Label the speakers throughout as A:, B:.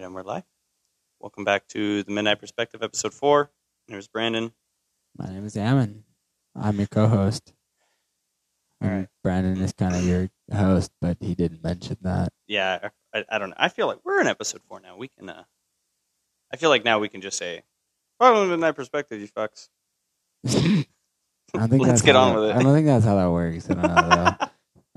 A: right, and we're live. Welcome back to the Midnight Perspective, episode four. My name is Brandon.
B: My name is Ammon. I'm your co-host.
A: All right.
B: Brandon is kind of your host, but he didn't mention that.
A: Yeah, I, I don't know. I feel like we're in episode four now. We can. uh I feel like now we can just say, "Welcome to the Midnight Perspective, you fucks."
B: I think
A: Let's get on
B: that-
A: with it.
B: I don't think that's how that works. I don't know. though.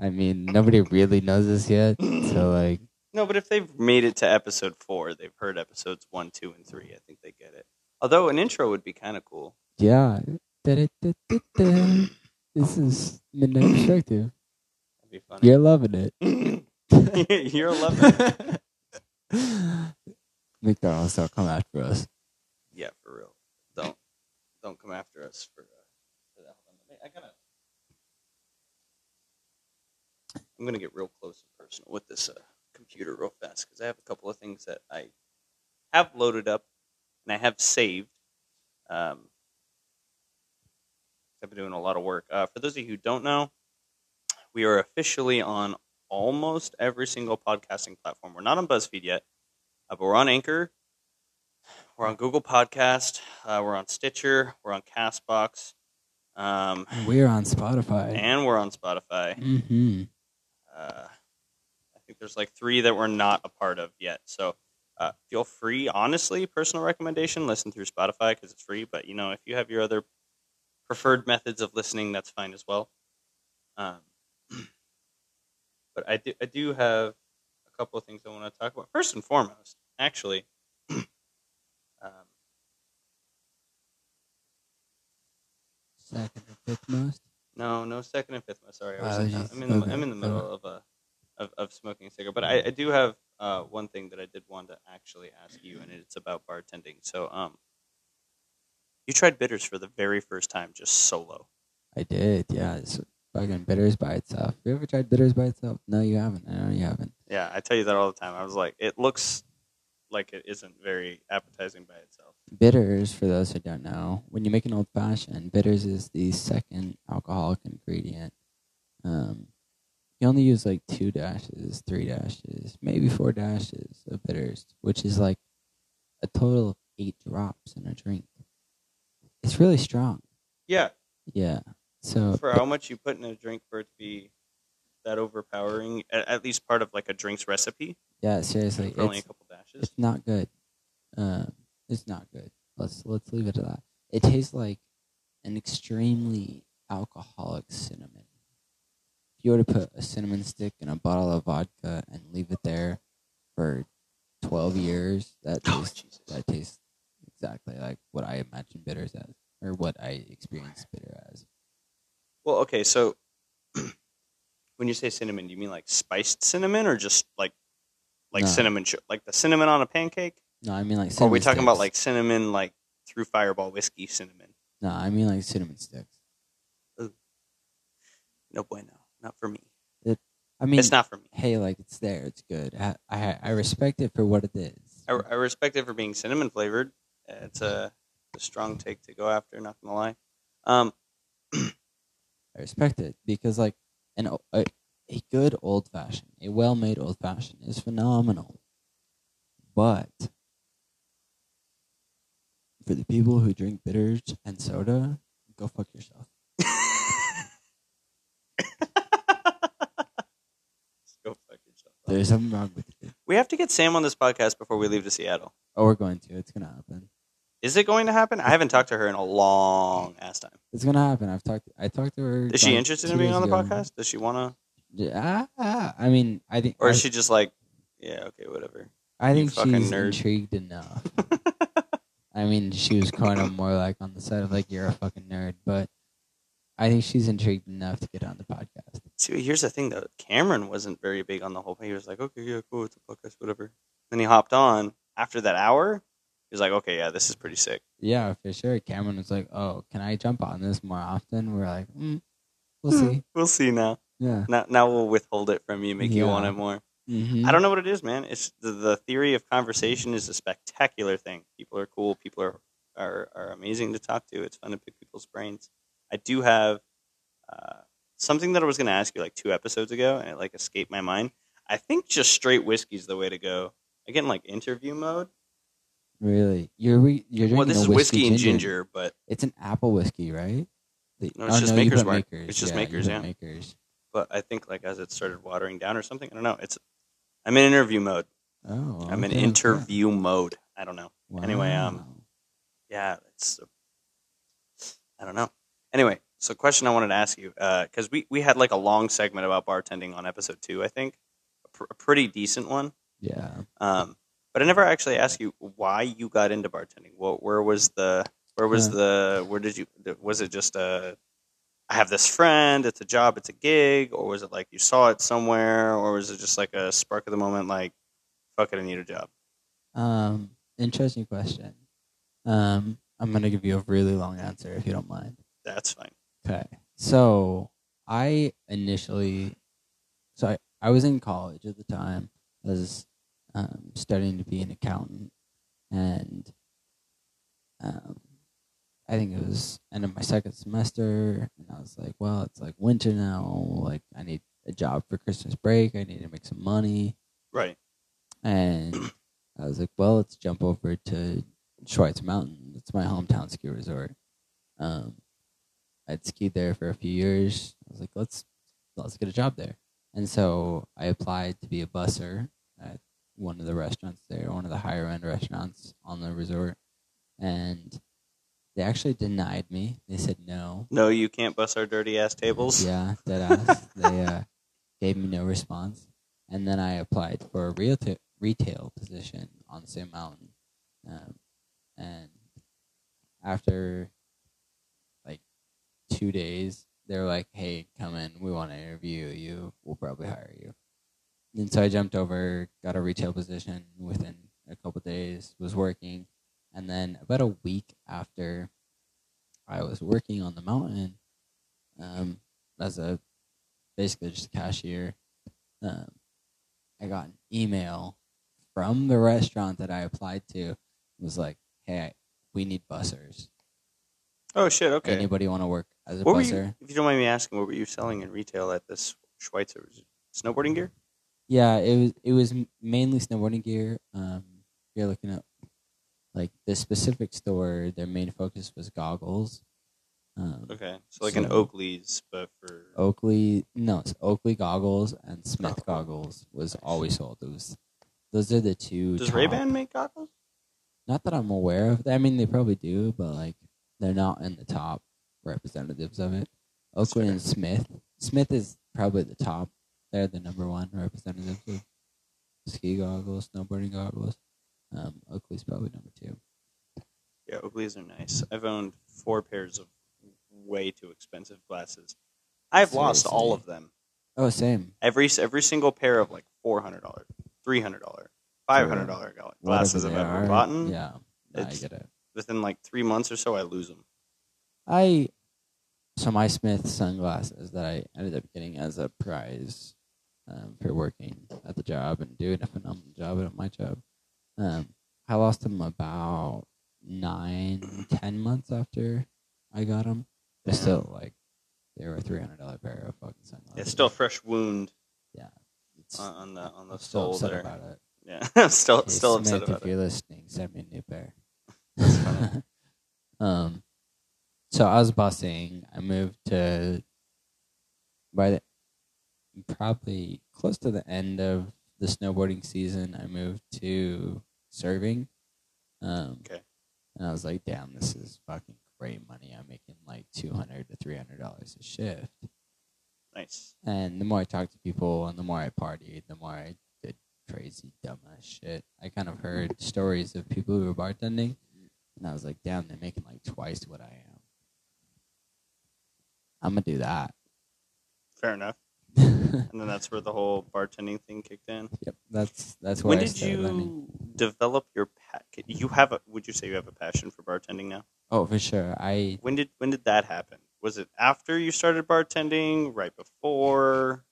B: I mean, nobody really knows this yet, so like,
A: No, but if they've made it to episode four, they've heard episodes one, two, and three. I think they get it. Although an intro would be kind of cool.
B: yeah. Da-da-da-da-da. This is midnight perspective.
A: That'd be funny.
B: You're loving it.
A: You're loving it.
B: McDonald's don't come after us.
A: Yeah, for real. Don't don't come after us for, uh, for that. I gotta. I'm gonna get real close and personal with this uh, computer real fast because I have a couple of things that I have loaded up and I have saved. Um, I've been doing a lot of work. Uh, for those of you who don't know, we are officially on almost every single podcasting platform. We're not on BuzzFeed yet, uh, but we're on Anchor. We're on Google Podcast. Uh, we're on Stitcher. We're on Castbox. Um,
B: We're on Spotify.
A: and we're on Spotify.
B: Mm-hmm.
A: There's like three that we're not a part of yet. So uh, feel free, honestly, personal recommendation, listen through Spotify because it's free. But you know, if you have your other preferred methods of listening, that's fine as well. Um, but I do, I do have a couple of things I want to talk about. First and foremost, actually, um,
B: Second and fifth most.
A: No, no second and fifth. most. Sorry, I was,
B: Oh,
A: I'm, in the I'm in the middle of a of, of smoking a cigarette. But I, I do have uh, one thing that I did want to actually ask you, and it's about bartending. So, um, you tried bitters for the very first time, just solo.
B: I did, yeah. It's fucking bitters by itself. You ever tried bitters by itself? No, you haven't. No, you haven't.
A: Yeah, I tell you that all the time. I was like, it looks like it isn't very appetizing by itself.
B: Bitters, for those who don't know, when you make an old fashioned, bitters is the second alcoholic ingredient. Um, you only use like two dashes, three dashes, maybe four dashes of bitters, which is like a total of eight drops in a drink. It's really strong.
A: Yeah,
B: Yeah. So
A: for how much you put in a drink for it to be that overpowering, at, at least part of like a drink's recipe,
B: yeah, seriously,
A: for only a couple dashes.
B: it's not good. Um, it's not good. Let's let's leave it at that. It tastes like an extremely alcoholic cinnamon. You were to put a cinnamon stick in a bottle of vodka and leave it there for twelve years, that
A: Oh,
B: tastes
A: Jesus.
B: that tastes exactly like what I imagine bitters as, or what I experience bitter as.
A: Well, okay, so when you say cinnamon, do you mean like spiced cinnamon or just like like
B: No.
A: cinnamon, like the cinnamon on a pancake?
B: No, I mean like.
A: Or are
B: Cinnamon
A: we talking about like cinnamon, like through Fireball whiskey cinnamon?
B: No, I mean like cinnamon sticks.
A: No bueno, not for me.
B: It, I mean,
A: it's not for me.
B: hey, like it's there, it's good. I I, I respect it for what it is.
A: I, I respect it for being cinnamon flavored. It's a, a strong take to go after. Not gonna lie. Um,
B: I respect it because like an a, a good old fashioned, a well made old fashioned is phenomenal. But for the people who drink bitters and soda, go fuck yourself.
A: go fuck yourself.
B: There's something wrong with it.
A: We have to get Sam on this podcast before we leave to Seattle.
B: Oh, we're going to. It's gonna happen.
A: Is it going to happen? I haven't talked to her in a long ass time.
B: It's gonna happen. I've talked. I talked to her.
A: Is she interested in being on the
B: ago.
A: podcast? Does she want to?
B: Yeah, ah, I mean, I think.
A: Or
B: I,
A: is she just like, yeah, okay, whatever.
B: I
A: you
B: think she's
A: nerd?
B: intrigued enough. I mean, she was kind of more like on the side of like you're a fucking nerd, but I think she's intrigued enough to get on the podcast.
A: See, here's the thing though. Cameron wasn't very big on the whole thing. He was like, okay, yeah, cool, it's a podcast, whatever. Then he hopped on after that hour. He was like, okay, yeah, this is pretty sick.
B: Yeah, for sure. Cameron was like, "Oh, can I jump on this more often?" We're like, mm, "We'll see."
A: We'll see now.
B: Yeah.
A: Now, now we'll withhold it from you, make you want it more.
B: Mm-hmm.
A: I don't know what it is, man. It's the, the theory of conversation is a spectacular thing. People are cool. People are, are are amazing to talk to. It's fun to pick people's brains. I do have uh, something that I was going to ask you like two episodes ago, and it like escaped my mind. I think just straight whiskey's the way to go I get in like interview mode.
B: Really? You're re- you're drinking
A: Well, this
B: a
A: is whiskey and ginger, but
B: It's an apple whiskey, right? The-
A: No, it's just
B: you
A: Maker's
B: Makers.
A: It's just
B: yeah,
A: Makers, yeah.
B: Makers.
A: but I think like as it started watering down or something. I don't know. It's I'm in interview mode.
B: Oh,
A: I'm in
B: okay, okay.
A: interview mode. I don't know. Anyway, um, Yeah, it's. I don't know. Anyway, so question I wanted to ask you because we we had like a long segment about bartending on episode two, I think, a, pr- a pretty decent one.
B: yeah.
A: Um, but I never actually asked you why you got into bartending. What, where was the, where was
B: Uh.
A: the, where did you, was it just a, I have this friend, it's a job, it's a gig, or was it like you saw it somewhere, or was it just like a spark of the moment, like, fuck it, I need a job?
B: Um, interesting question. Um, I'm gonna give you a really long answer if you don't mind.
A: That's fine.
B: Okay. So I initially, so I, I was in college at the time. I was um, studying to be an accountant, and um, I think it was end of my second semester, and I was like, well, it's like winter now. Like I need a job for Christmas break. I need to make some money,
A: Right.
B: and I was like, well, let's jump over to Schweitzer Mountain. It's my hometown ski resort. Um, I'd skied there for a few years. I was like, let's let's get a job there. And so I applied to be a busser at one of the restaurants there, one of the higher end restaurants on the resort. And they actually denied me. They said no.
A: No, you can't bust our dirty ass tables.
B: Yeah, dead ass. they uh, gave me no response. And then I applied for a retail retail position on the same mountain. Um, and after two days, they're like, "Hey, come in. We want to interview you. We'll probably hire you." And so I jumped over, got a retail position within a couple days. Was working, and then about a week after I was working on the mountain, um, as a basically just a cashier, um, I got an email from the restaurant that I applied to. It was like, "Hey, we need bussers.
A: Oh shit. Okay.
B: Anybody want to work as a
A: what were you, if you don't mind me asking, what were you selling in retail at this Schweitzer? Snowboarding gear?
B: Yeah, it was it was mainly snowboarding gear. Um, you're looking at like this specific store. Their main focus was goggles. Um,
A: Okay, so like an Oakley's, but for
B: Oakley, no, it's Oakley goggles and Smith
A: Oh.
B: goggles was always sold. Was those are the two.
A: does Ray Ban make goggles?
B: Not that I'm aware of. I mean, they probably do, but like they're not in the top representatives of it. Oakley and Smith. Smith is probably the top. They're the number one representatives of ski goggles, snowboarding goggles. Um, Oakley's probably number two.
A: Yeah, Oakley's are nice. I've owned four pairs of way too expensive glasses. I've lost all of them.
B: Oh, same.
A: Every every single pair of like four hundred dollar, three hundred dollar, five hundred dollar glasses I've ever bought.
B: Yeah, I get it.
A: Within like three months or so, I lose them.
B: I so my Smith sunglasses that I ended up getting as a prize um, for working at the job and doing a phenomenal job at my job. Um, I lost them about nine, ten months after I got them. They're still like they were a three hundred dollar pair of fucking sunglasses.
A: It's still a fresh wound
B: It's,
A: on, on the on the
B: I'm still upset
A: there.
B: about it.
A: Yeah, I'm still
B: Hey,
A: still
B: Smith,
A: upset about
B: if
A: it.
B: you're listening, send me a new pair. Um, so I was busing. I moved to by the probably close to the end of the snowboarding season. I moved to serving. Um,
A: Okay.
B: and I was like, "Damn, this is fucking great money. I'm making like two hundred to three hundred dollars a shift."
A: Nice.
B: And the more I talked to people and the more I partied, the more I did crazy, dumbass shit. I kind of heard stories of people who were bartending, and I was like, damn, they're making like twice what I am. I'm going to do that.
A: Fair enough. And then that's where the whole bartending thing kicked in.
B: Yep, that's that's where
A: When
B: I
A: did you
B: learning.
A: develop your pa- you have a would you say you have a passion for bartending now?
B: Oh, for sure. I
A: When did when did that happen? Was it after you started bartending? Right before?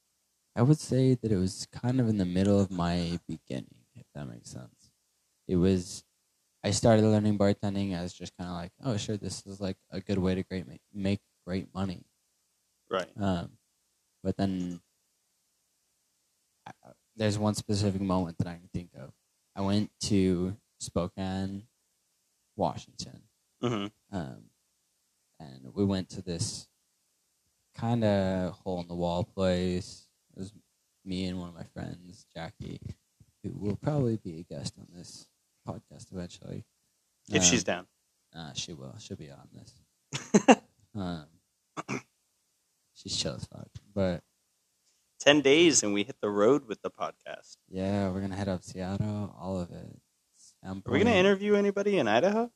B: I would say that it was kind of in the middle of my beginning, if that makes sense. It was, I started learning bartending as just kind of like, oh, sure, this is like a good way to great make, make great money.
A: Right.
B: Um, but then I- there's one specific moment that I can think of. I went to Spokane, Washington,
A: hmm
B: um, and we went to this kind of hole in the wall place. It was me and one of my friends, Jackie, who will probably be a guest on this podcast eventually.
A: If she's
B: Um,
A: down.
B: uh, she will. She'll be on this. um, she's chill as fuck. But
A: 10 days and we hit the road with the podcast.
B: yeah, we're gonna head up Seattle. All of it.
A: Are we going to interview anybody in Idaho?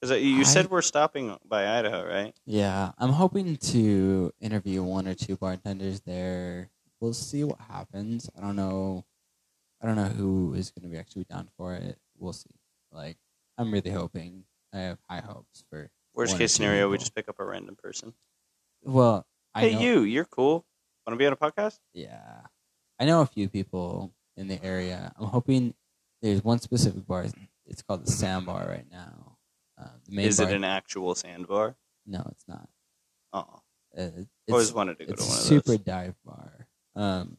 A: Because uh, you
B: I-
A: said we're stopping by Idaho, right?
B: Yeah, I'm hoping to interview one or two bartenders there. We'll see what happens. I don't know. I don't know who is going to be actually down for it. We'll see. Like, I'm really hoping. I have high hopes for.
A: Worst
B: One or
A: case scenario, we
B: people.
A: just pick up a random person.
B: Well, I
A: hey,
B: know,
A: you, you're cool. Want to be on a podcast?
B: Yeah, I know a few people in the area. I'm hoping there's one specific bar. It's called the Sandbar right now. Uh, the main
A: Is
B: bar,
A: it an actual sandbar?
B: No, it's not.
A: Oh,
B: Uh,
A: always wanted to go
B: it's
A: to one
B: a
A: of
B: super dive bar. Um,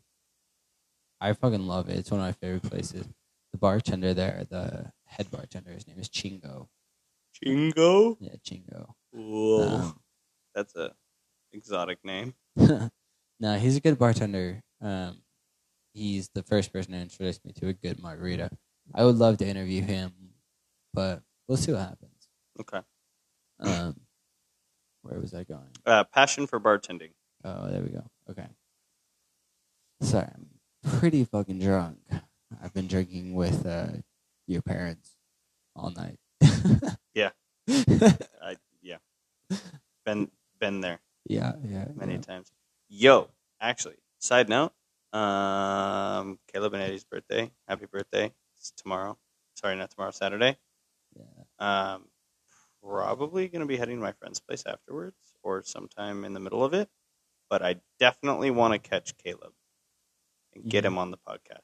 B: I fucking love it. It's one of my favorite places. The bartender there, the head bartender, his name is Chingo.
A: Chingo?
B: Yeah, Chingo.
A: Whoa.
B: Um,
A: That's a exotic name.
B: no, he's a good bartender. Um, he's the first person to introduce me to a good margarita. I would love to interview him, but we'll see what happens.
A: Okay.
B: Um, where was I going?
A: Uh, passion for bartending.
B: Oh, there we go. Okay. Sorry, I'm pretty fucking drunk. I've been drinking with uh, your parents all night.
A: Yeah. I, yeah. Been been there
B: yeah, yeah.
A: many
B: yeah.
A: times. Yo, actually, side note, um, Caleb and Eddie's birthday. Happy birthday! It's tomorrow. Sorry, not tomorrow. Saturday.
B: Yeah.
A: Um, probably going to be heading to my friend's place afterwards, or sometime in the middle of it. But I definitely want to catch Caleb and get
B: Mhm.
A: him on the podcast.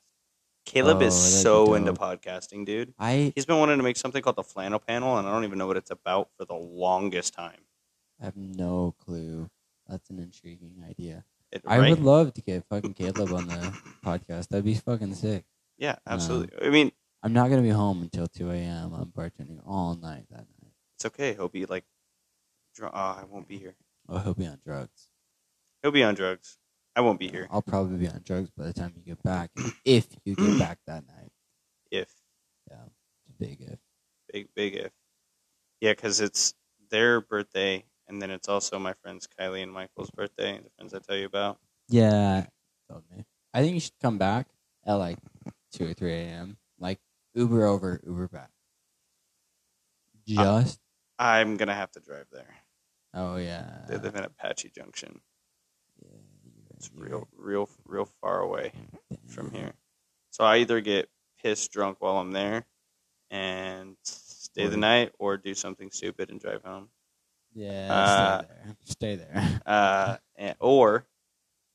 A: Caleb
B: Oh,
A: is so into podcasting, dude.
B: I
A: He's been wanting to make something called the Flannel Panel, and I don't even know what it's about for the longest time.
B: I have no clue. That's an intriguing idea.
A: It,
B: I would love to get fucking Caleb on the podcast. That'd be fucking sick.
A: yeah, absolutely. I mean,
B: I'm not gonna be home until 2 a.m. I'm bartending all night that night.
A: it's okay. He'll be like, dr- oh, I won't be here.
B: Oh, he'll be on drugs.
A: He'll be on drugs. I won't be here
B: I'll probably be on drugs by the time you get back, if you get back that night.
A: if
B: Yeah, it's a big if.
A: big big if. Yeah, because it's their birthday, and then it's also my friends Kylie and Michael's birthday. The friends I tell you about.
B: Yeah, told me. I think you should come back at like two or three a.m. Like Uber over, Uber back. Uh, Just
A: I'm gonna have to drive there.
B: oh yeah,
A: They live in Apache Junction.
B: yeah
A: It's real, real, real far away from here. So I either get pissed drunk while I'm there and stay the night, or do something stupid and drive home.
B: Yeah,
A: Uh,
B: stay there. Stay there.
A: Uh, and, or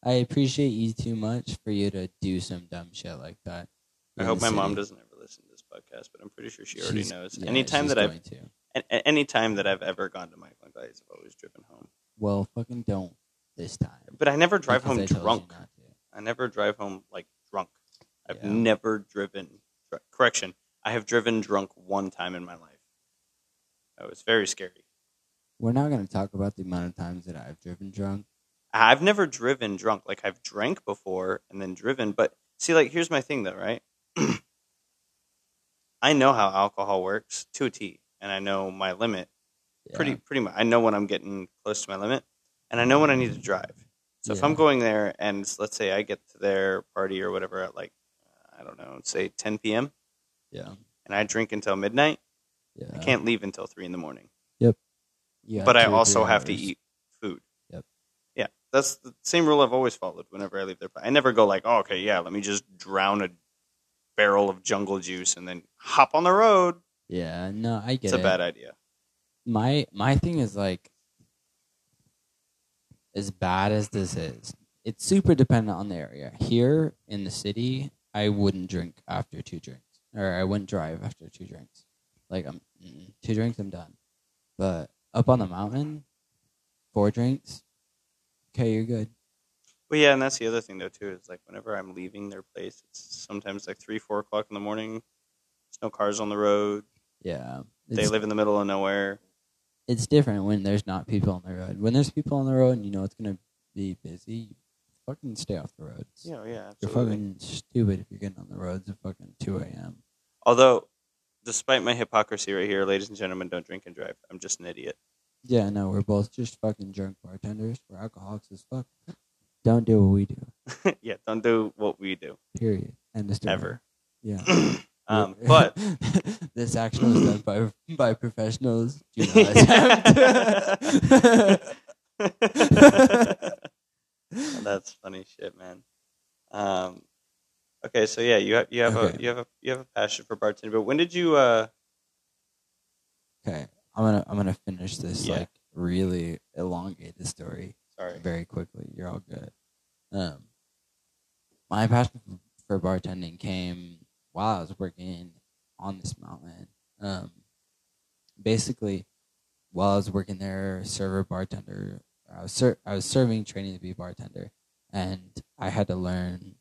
B: I appreciate you too much for you to do some dumb shit like that.
A: I hope my mom doesn't ever listen to this podcast, but I'm pretty sure she already knows.
B: yeah,
A: anytime
B: she's
A: that I've
B: going to.
A: a- a- anytime that I've ever gone to Michael and I've always driven home.
B: Well, fucking don't this time.
A: But I never drive home
B: I
A: drunk. I never drive home like drunk. I've
B: Yeah.
A: never driven. Correction, I have driven drunk one time in my life. That was very scary.
B: We're not going to talk about the amount of times that I've driven drunk.
A: I've never driven drunk. Like I've drank before and then driven, but see, like here's my thing though, right? I know how alcohol works to a T, and I know my limit
B: Yeah.
A: pretty pretty much. I know when I'm getting close to my limit, and I know when I need to drive. So if I'm going there, and let's say I get to their party or whatever at like uh, I don't know, say 10 p.m.
B: Yeah.
A: and I drink until midnight,
B: Yeah.
A: I can't leave until three in the morning.
B: Got
A: but I also have to eat food.
B: Yep.
A: Yeah, that's the same rule I've always followed whenever I leave there. I never go like, oh, okay, yeah, let me just drown a barrel of jungle juice and then hop on the road.
B: Yeah, no, I get it.
A: It's a bad idea.
B: my my thing is like as bad as this is it's super dependent on the area here in the city i wouldn't drink after two drinks or i wouldn't drive after two drinks like i'm two drinks i'm done but up on the mountain four drinks okay you're good
A: Well, yeah, and that's the other thing though too. Is like whenever I'm leaving their place, it's sometimes like three, four o'clock in the morning. There's no cars on the road.
B: Yeah,
A: They live in the middle of nowhere.
B: it's different when there's not people on the road. When there's people on the road and you know it's gonna be busy, you fucking stay off the roads.
A: Yeah, yeah,
B: You're fucking stupid if you're getting on the roads at fucking two a.m.
A: Although, despite my hypocrisy right here, ladies and gentlemen, don't drink and drive. I'm just an idiot.
B: Yeah, no, we're both just fucking drunk bartenders. We're alcoholics as fuck. Don't do what we do.
A: yeah, don't do what we do
B: Period. End of story.
A: ever.
B: Yeah.
A: um, but
B: this action was done by by professionals. Do not attempt.
A: That's funny shit, man. Um, okay, so yeah, you have you have
B: Okay.
A: a you have a you have a passion for bartending. But when did you? Uh,
B: okay, I'm gonna I'm gonna finish this
A: Yeah.
B: like really elongated story
A: sorry.
B: very quickly. You're all good. Um, my passion for, bartending came while I was working on this mountain. Um, basically, while I was working there, server bartender, I was ser- I was serving, training to be a bartender, and I had to learn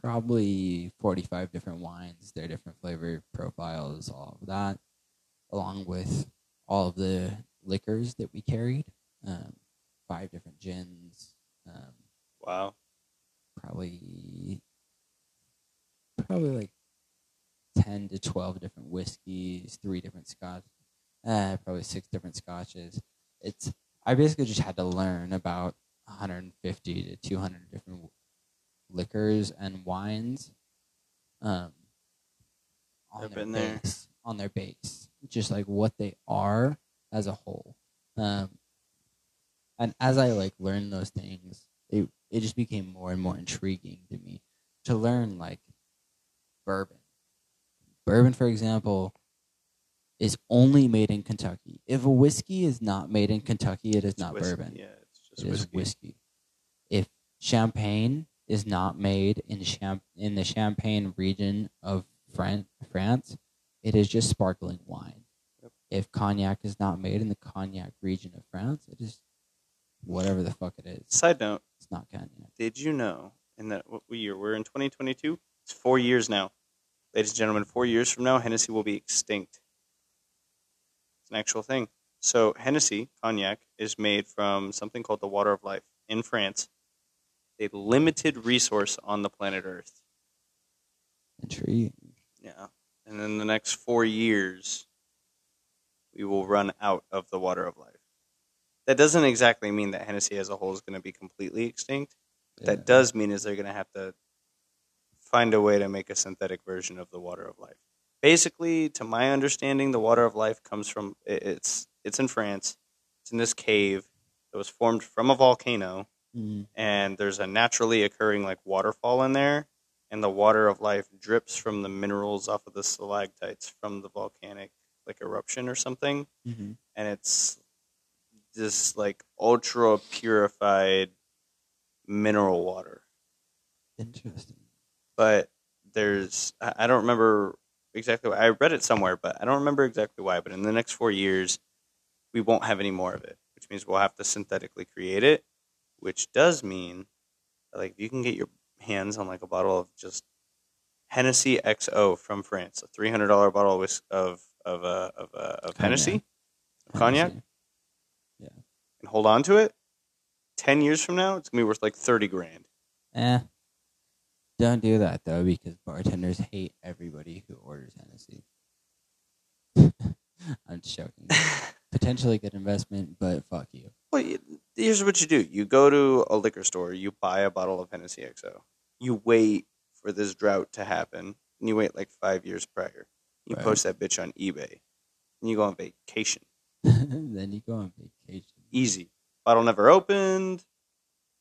B: probably forty five different wines, their different flavor profiles, all of that, along with all of the liquors that we carried. Um, five different gins, um,
A: Wow.
B: probably probably like ten to twelve different whiskeys, three different scotch, uh, probably six different scotches. It's I basically just had to learn about 150 to 200 different liquors and wines. Um, on
A: I've
B: their
A: been there.
B: base, on their base, just like what they are as a whole. Um, and as I like learned those things, it it just became more and more intriguing to me to learn like bourbon. Bourbon, for example, is only made in Kentucky. If a whiskey is not made in Kentucky, it is
A: It's
B: not
A: whiskey.
B: bourbon.
A: Yeah, it's just
B: It is
A: whiskey.
B: whiskey. If champagne is not made in Cham- in the Champagne region of Fran- France, it is just sparkling wine.
A: Yep.
B: If cognac is not made in the cognac region of France, it is whatever the fuck it is.
A: Side note:
B: It's not cognac.
A: Did you know in that what year we're in 2022? It's four years now, ladies and gentlemen. Four years from now, Hennessy will be extinct. It's an actual thing. So Hennessy cognac is made from something called the water of life in France. A limited resource on the planet Earth.
B: Intriguing.
A: Yeah. And in the next four years, we will run out of the water of life. That doesn't exactly mean that Hennessy as a whole is going to be completely extinct.
B: Yeah.
A: That does mean is they're going to have to find a way to make a synthetic version of the water of life. Basically, to my understanding, the water of life comes from it's it's in France. It's in this cave that was formed from a volcano
B: Mm,
A: and there's a naturally occurring like waterfall in there and the water of life drips from the minerals off of the stalactites from the volcanic like eruption or something
B: mhm.
A: and it's this like ultra purified mineral water
B: Interesting.
A: but there's I don't remember exactly why I read it somewhere but I don't remember exactly why but in the next 4 years we won't have any more of it which means we'll have to synthetically create it which does mean like if you can get your hands on like a bottle of just Hennessy XO from France a $300 bottle of of of uh, of, uh, of Hennessy Cognac?
B: Hennessy.
A: and hold on to it 10 years from now it's to be worth like 30 grand
B: Eh. Don't do that though, because bartenders hate everybody who orders Hennessy. I'm just joking. Potentially good investment, but fuck you.
A: You- here's what you do: you go to a liquor store, you buy a bottle of Hennessy XO, you wait for this drought to happen, and you wait like five years prior. You
B: Right.
A: post that bitch on eBay, and you go on vacation.
B: then you go on vacation.
A: Easy. Bottle never opened.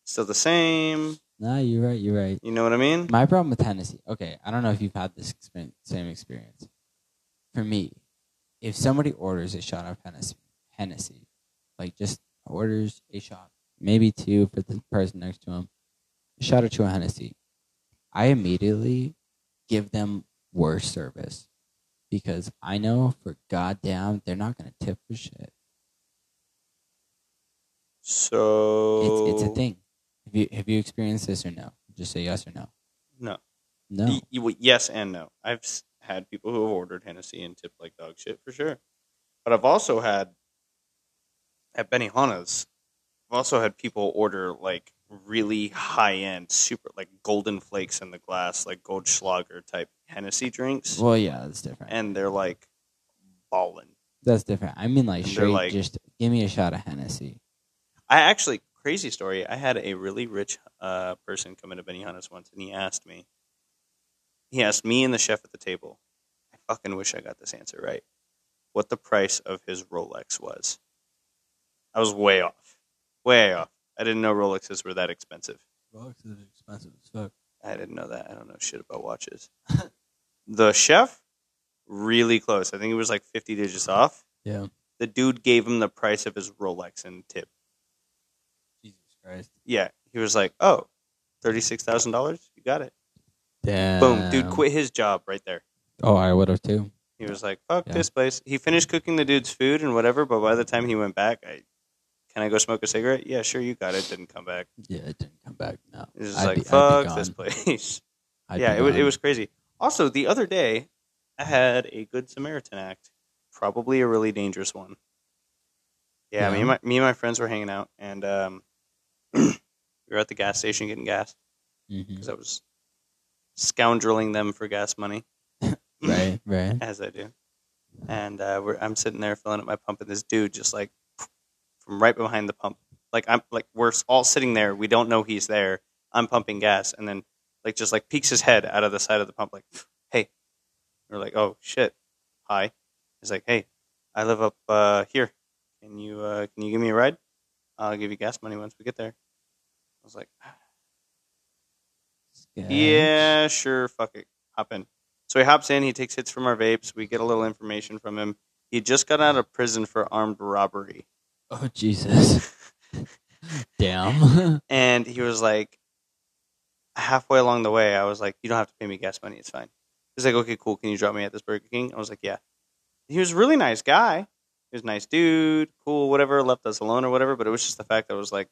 A: Still the same.
B: Nah, you're right. You're right.
A: You know what I mean?
B: My problem with Hennessy. Okay, I don't know if you've had this expen- same experience. For me, if somebody orders a shot of Hennessy, Hennessy, like just orders a shot, maybe two for the person next to him, a shot or two of Hennessy, I immediately give them worse service because I know for goddamn they're not gonna tip for shit.
A: So
B: It's it's a thing. Have you have you experienced this or no? Just say yes or no.
A: No.
B: No.
A: Y- yes and no. I've s- had people who have ordered Hennessy and tipped like dog shit for sure, but I've also had at Benihana's. I've also had people order like really high end, super like golden flakes in the glass, like Goldschlager type Hennessy drinks,
B: Well, yeah, that's different.
A: and they're like ballin'.
B: that's different. I mean, like
A: And they're
B: straight,
A: like-
B: just give me a shot of Hennessy.
A: I actually crazy story. I had a really rich uh, person come into Benihana's once, and he asked me. He asked me and the chef at the table. I fucking wish I got this answer right. What the price of his Rolex was? I was way off, way off. I didn't know Rolexes were that expensive.
B: Rolex is expensive as fuck.
A: I didn't know that. I don't know shit about watches. the chef, really close. I think it was like fifty digits off.
B: Yeah.
A: The dude gave him the price of his Rolex and tip.
B: Jesus Christ.
A: Yeah, he was like, "Oh, thirty-six thousand dollars. You got it."
B: Damn.
A: Boom, dude, quit his job right there.
B: Oh, I would have too.
A: He was like, "Fuck
B: Yeah.
A: this place." He finished cooking the dude's food and whatever, but by the time he went back, I can I go smoke a cigarette? Yeah, sure, you got it. Didn't come back.
B: Yeah, it didn't come back. No.
A: It was just
B: I'd
A: like,
B: be-
A: "Fuck this place."
B: I'd
A: yeah, it was it was crazy. Also, the other day, I had a good Samaritan act, probably a really dangerous one. Yeah, me
B: Yeah.
A: and my me and my friends were hanging out, and um, we were at the gas station getting gas because I was scoundreling them for gas money.
B: Right, right.
A: as I do. And uh, we're, I'm sitting there filling up my pump, and this dude just like from right behind the pump, like I'm like we're all sitting there. We don't know he's there. I'm pumping gas, and then like just like peeks his head out of the side of the pump, like, "Hey," we're like, "Oh shit, hi." He's like, "Hey, I live up uh, here. Can you uh, can you give me a ride? I'll give you gas money once we get there." I was like,
B: Sketch.
A: Yeah, sure. Fuck it. Hop in. So he hops in. He takes hits from our vapes. We get a little information from him. He just got out of prison for armed robbery,
B: Oh Jesus. Damn.
A: and he was like, halfway along the way, I was like, "You don't have to pay me gas money. It's fine." He's like, "Okay, cool. Can you drop me at this Burger King?" I was like, "Yeah." He was a really nice guy. He was a nice dude, cool, whatever. Left us alone or whatever. But it was just the fact that I was like,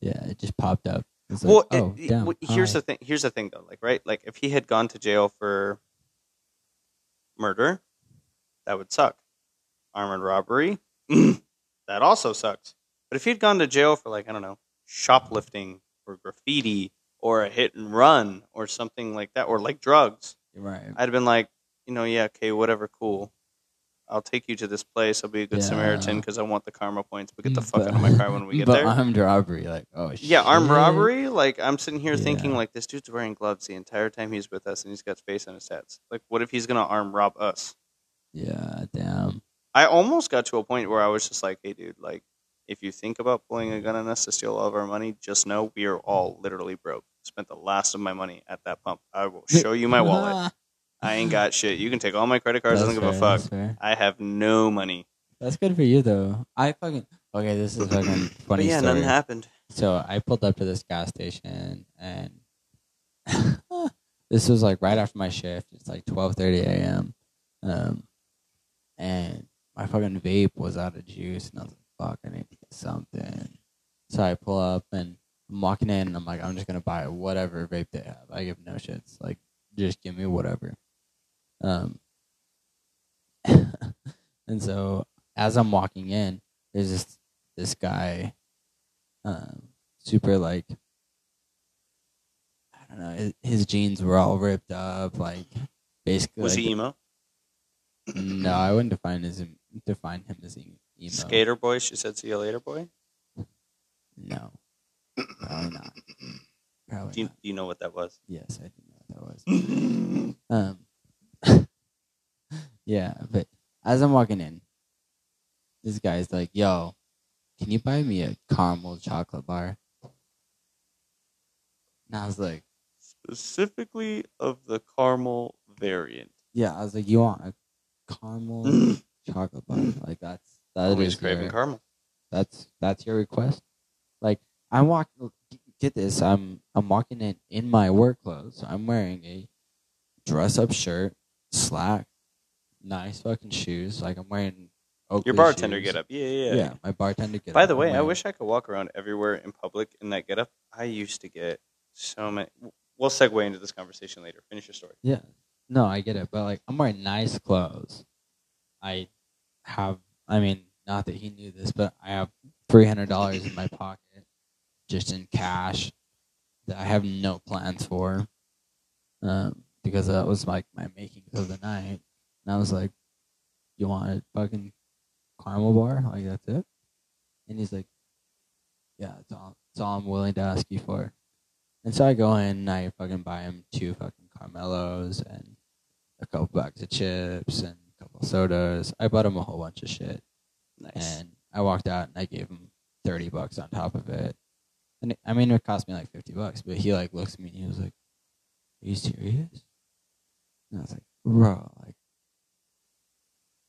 B: yeah, it just popped up. Like,
A: well,
B: oh,
A: it-
B: damn.
A: well, here's the thing. Here's the thing, though. Like, right? Like, if he had gone to jail for murder, that would suck. Armored robbery, that also sucks. But if he'd gone to jail for like I don't know, shoplifting or graffiti or a hit and run or something like that, or like drugs,
B: right.
A: I'd have been like, you know, yeah, okay, whatever, cool. I'll take you to this place. I'll be a good
B: Yeah.
A: Samaritan because I want the karma points. But get the fuck
B: but-
A: out of my car when we get
B: but
A: there.
B: armed robbery, like, oh shit.
A: Yeah, armed robbery. Like I'm sitting here thinking, like this dude's wearing gloves the entire time he's with us, and he's got space on his hats. Like, what if he's gonna arm rob us?
B: Yeah, damn.
A: I almost got to a point where I was just like, "Hey, dude, like, if you think about pulling a gun on us to steal all of our money, just know we are all literally broke. Spent the last of my money at that pump. I will show you my wallet. I ain't got shit. You can take all my credit cards. I don't give a fuck. I have no money.
B: That's good for you though. I fucking okay. This is fucking funny
A: yeah,
B: story.
A: nothing happened.
B: So I pulled up to this gas station and this was like right after my shift. It's like twelve thirty a.m. Um, and my fucking vape was out of juice, and I was like, "Fuck, I need to get something." So I pull up and I'm walking in, and I'm like, "I'm just gonna buy whatever vape they have. I give no shits. Like, just give me whatever." Um, and so as I'm walking in, there's this this guy, um, super like I don't know. His, his jeans were all ripped up, like basically.
A: Was
B: like,
A: he emo?
B: No, I wouldn't define his define him as emo.
A: Skater boy. She said, "See you later, boy."
B: No, probably not. Probably
A: Do you,
B: not.
A: do you know what that was?
B: Yes, I do know what that was. Um, yeah, but as I'm walking in, this guy's like, "Yo, can you buy me a caramel chocolate bar?" And I was like,
A: Specifically of the caramel variant.
B: "Yeah," I was like, "You want a caramel chocolate bar? Mm. Like that's that
A: Always
B: is
A: craving
B: your-
A: caramel.
B: That's that's your request. Like I walk. Get this. I'm I'm walking in in my work clothes. I'm wearing a dress up shirt, slack, nice fucking shoes. Like I'm wearing Oakley
A: Your bartender
B: shoes.
A: get up. Yeah, yeah.
B: Yeah, my bartender get
A: By
B: up.
A: the way, I wish I could walk around everywhere in public in that get up. I used to get so many. We'll segue into this conversation later. Finish your story.
B: Yeah. No, I get it, but like I'm wearing nice clothes. I have I mean, not that he knew this, but I have three hundred dollars in my pocket just in cash that I have no plans for. Um, because that was like my makings of the night. And I was like, You want a fucking caramel bar? Like that's it? And he's like, Yeah, that's all that's all I'm willing to ask you for. And so I go in and I fucking buy him two fucking Caramellos and a couple bags of chips and sodas. I bought him a whole bunch of shit.
A: Nice.
B: And I walked out and I gave him 30 bucks on top of it. And it, I mean, it cost me like 50 bucks, but he like looks at me and he was like, Are you serious? And I was like, Bro, like,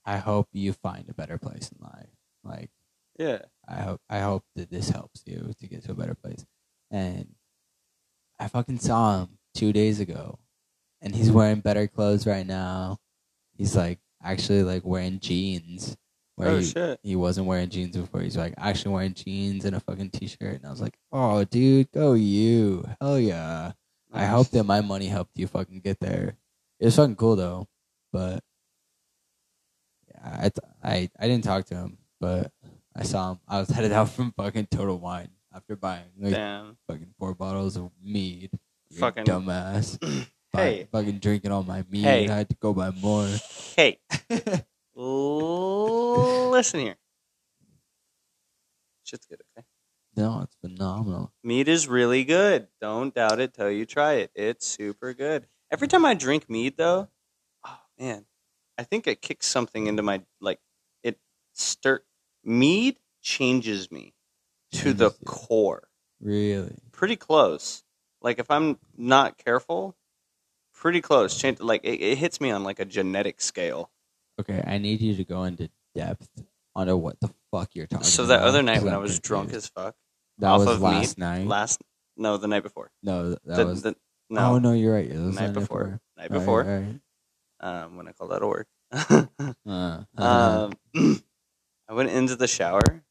B: I hope you find a better place in life. Like,
A: yeah.
B: I hope I hope that this helps you to get to a better place. And I fucking saw him two days ago, and he's wearing better clothes right now. He's like actually like wearing jeans. Where
A: Oh
B: he,
A: shit.
B: he wasn't wearing jeans before. He's like actually wearing jeans and a fucking t-shirt. And I was like, oh, dude, go you, hell yeah. I hope that my money helped you fucking get there. It was fucking cool though, but yeah, I th- I I didn't talk to him, but I saw him. I was headed out from fucking Total Wine after buying like
A: Damn.
B: fucking four bottles of mead.
A: Fucking-
B: dumbass.
A: Hey.
B: Fucking drinking all my mead.
A: Hey.
B: I had to go buy more.
A: Hey. Listen here. Shit's good. Okay.
B: no, it's phenomenal.
A: Mead is really good. Don't doubt it till you try it. It's super good. Every time I drink mead, though, oh man, I think it kicks something into my like it stir. Mead changes me to the core.
B: Really.
A: Pretty close. Like if I'm not careful, pretty close. Change like it, it hits me on like a genetic scale.
B: Okay, I need you to go into depth onto what the fuck you're talking
A: So
B: about.
A: that other night
B: 'cause
A: when I
B: I'm
A: was drunk
B: confused.
A: as fuck,
B: that
A: off
B: was
A: of
B: last
A: mead,
B: night.
A: last no, the night before.
B: no, that
A: The,
B: was
A: the, no,
B: Oh no, you're right. It was
A: night
B: the
A: before. Night
B: Right,
A: before.
B: right.
A: Um, when I called out of work.
B: Uh, uh,
A: um, I went into the shower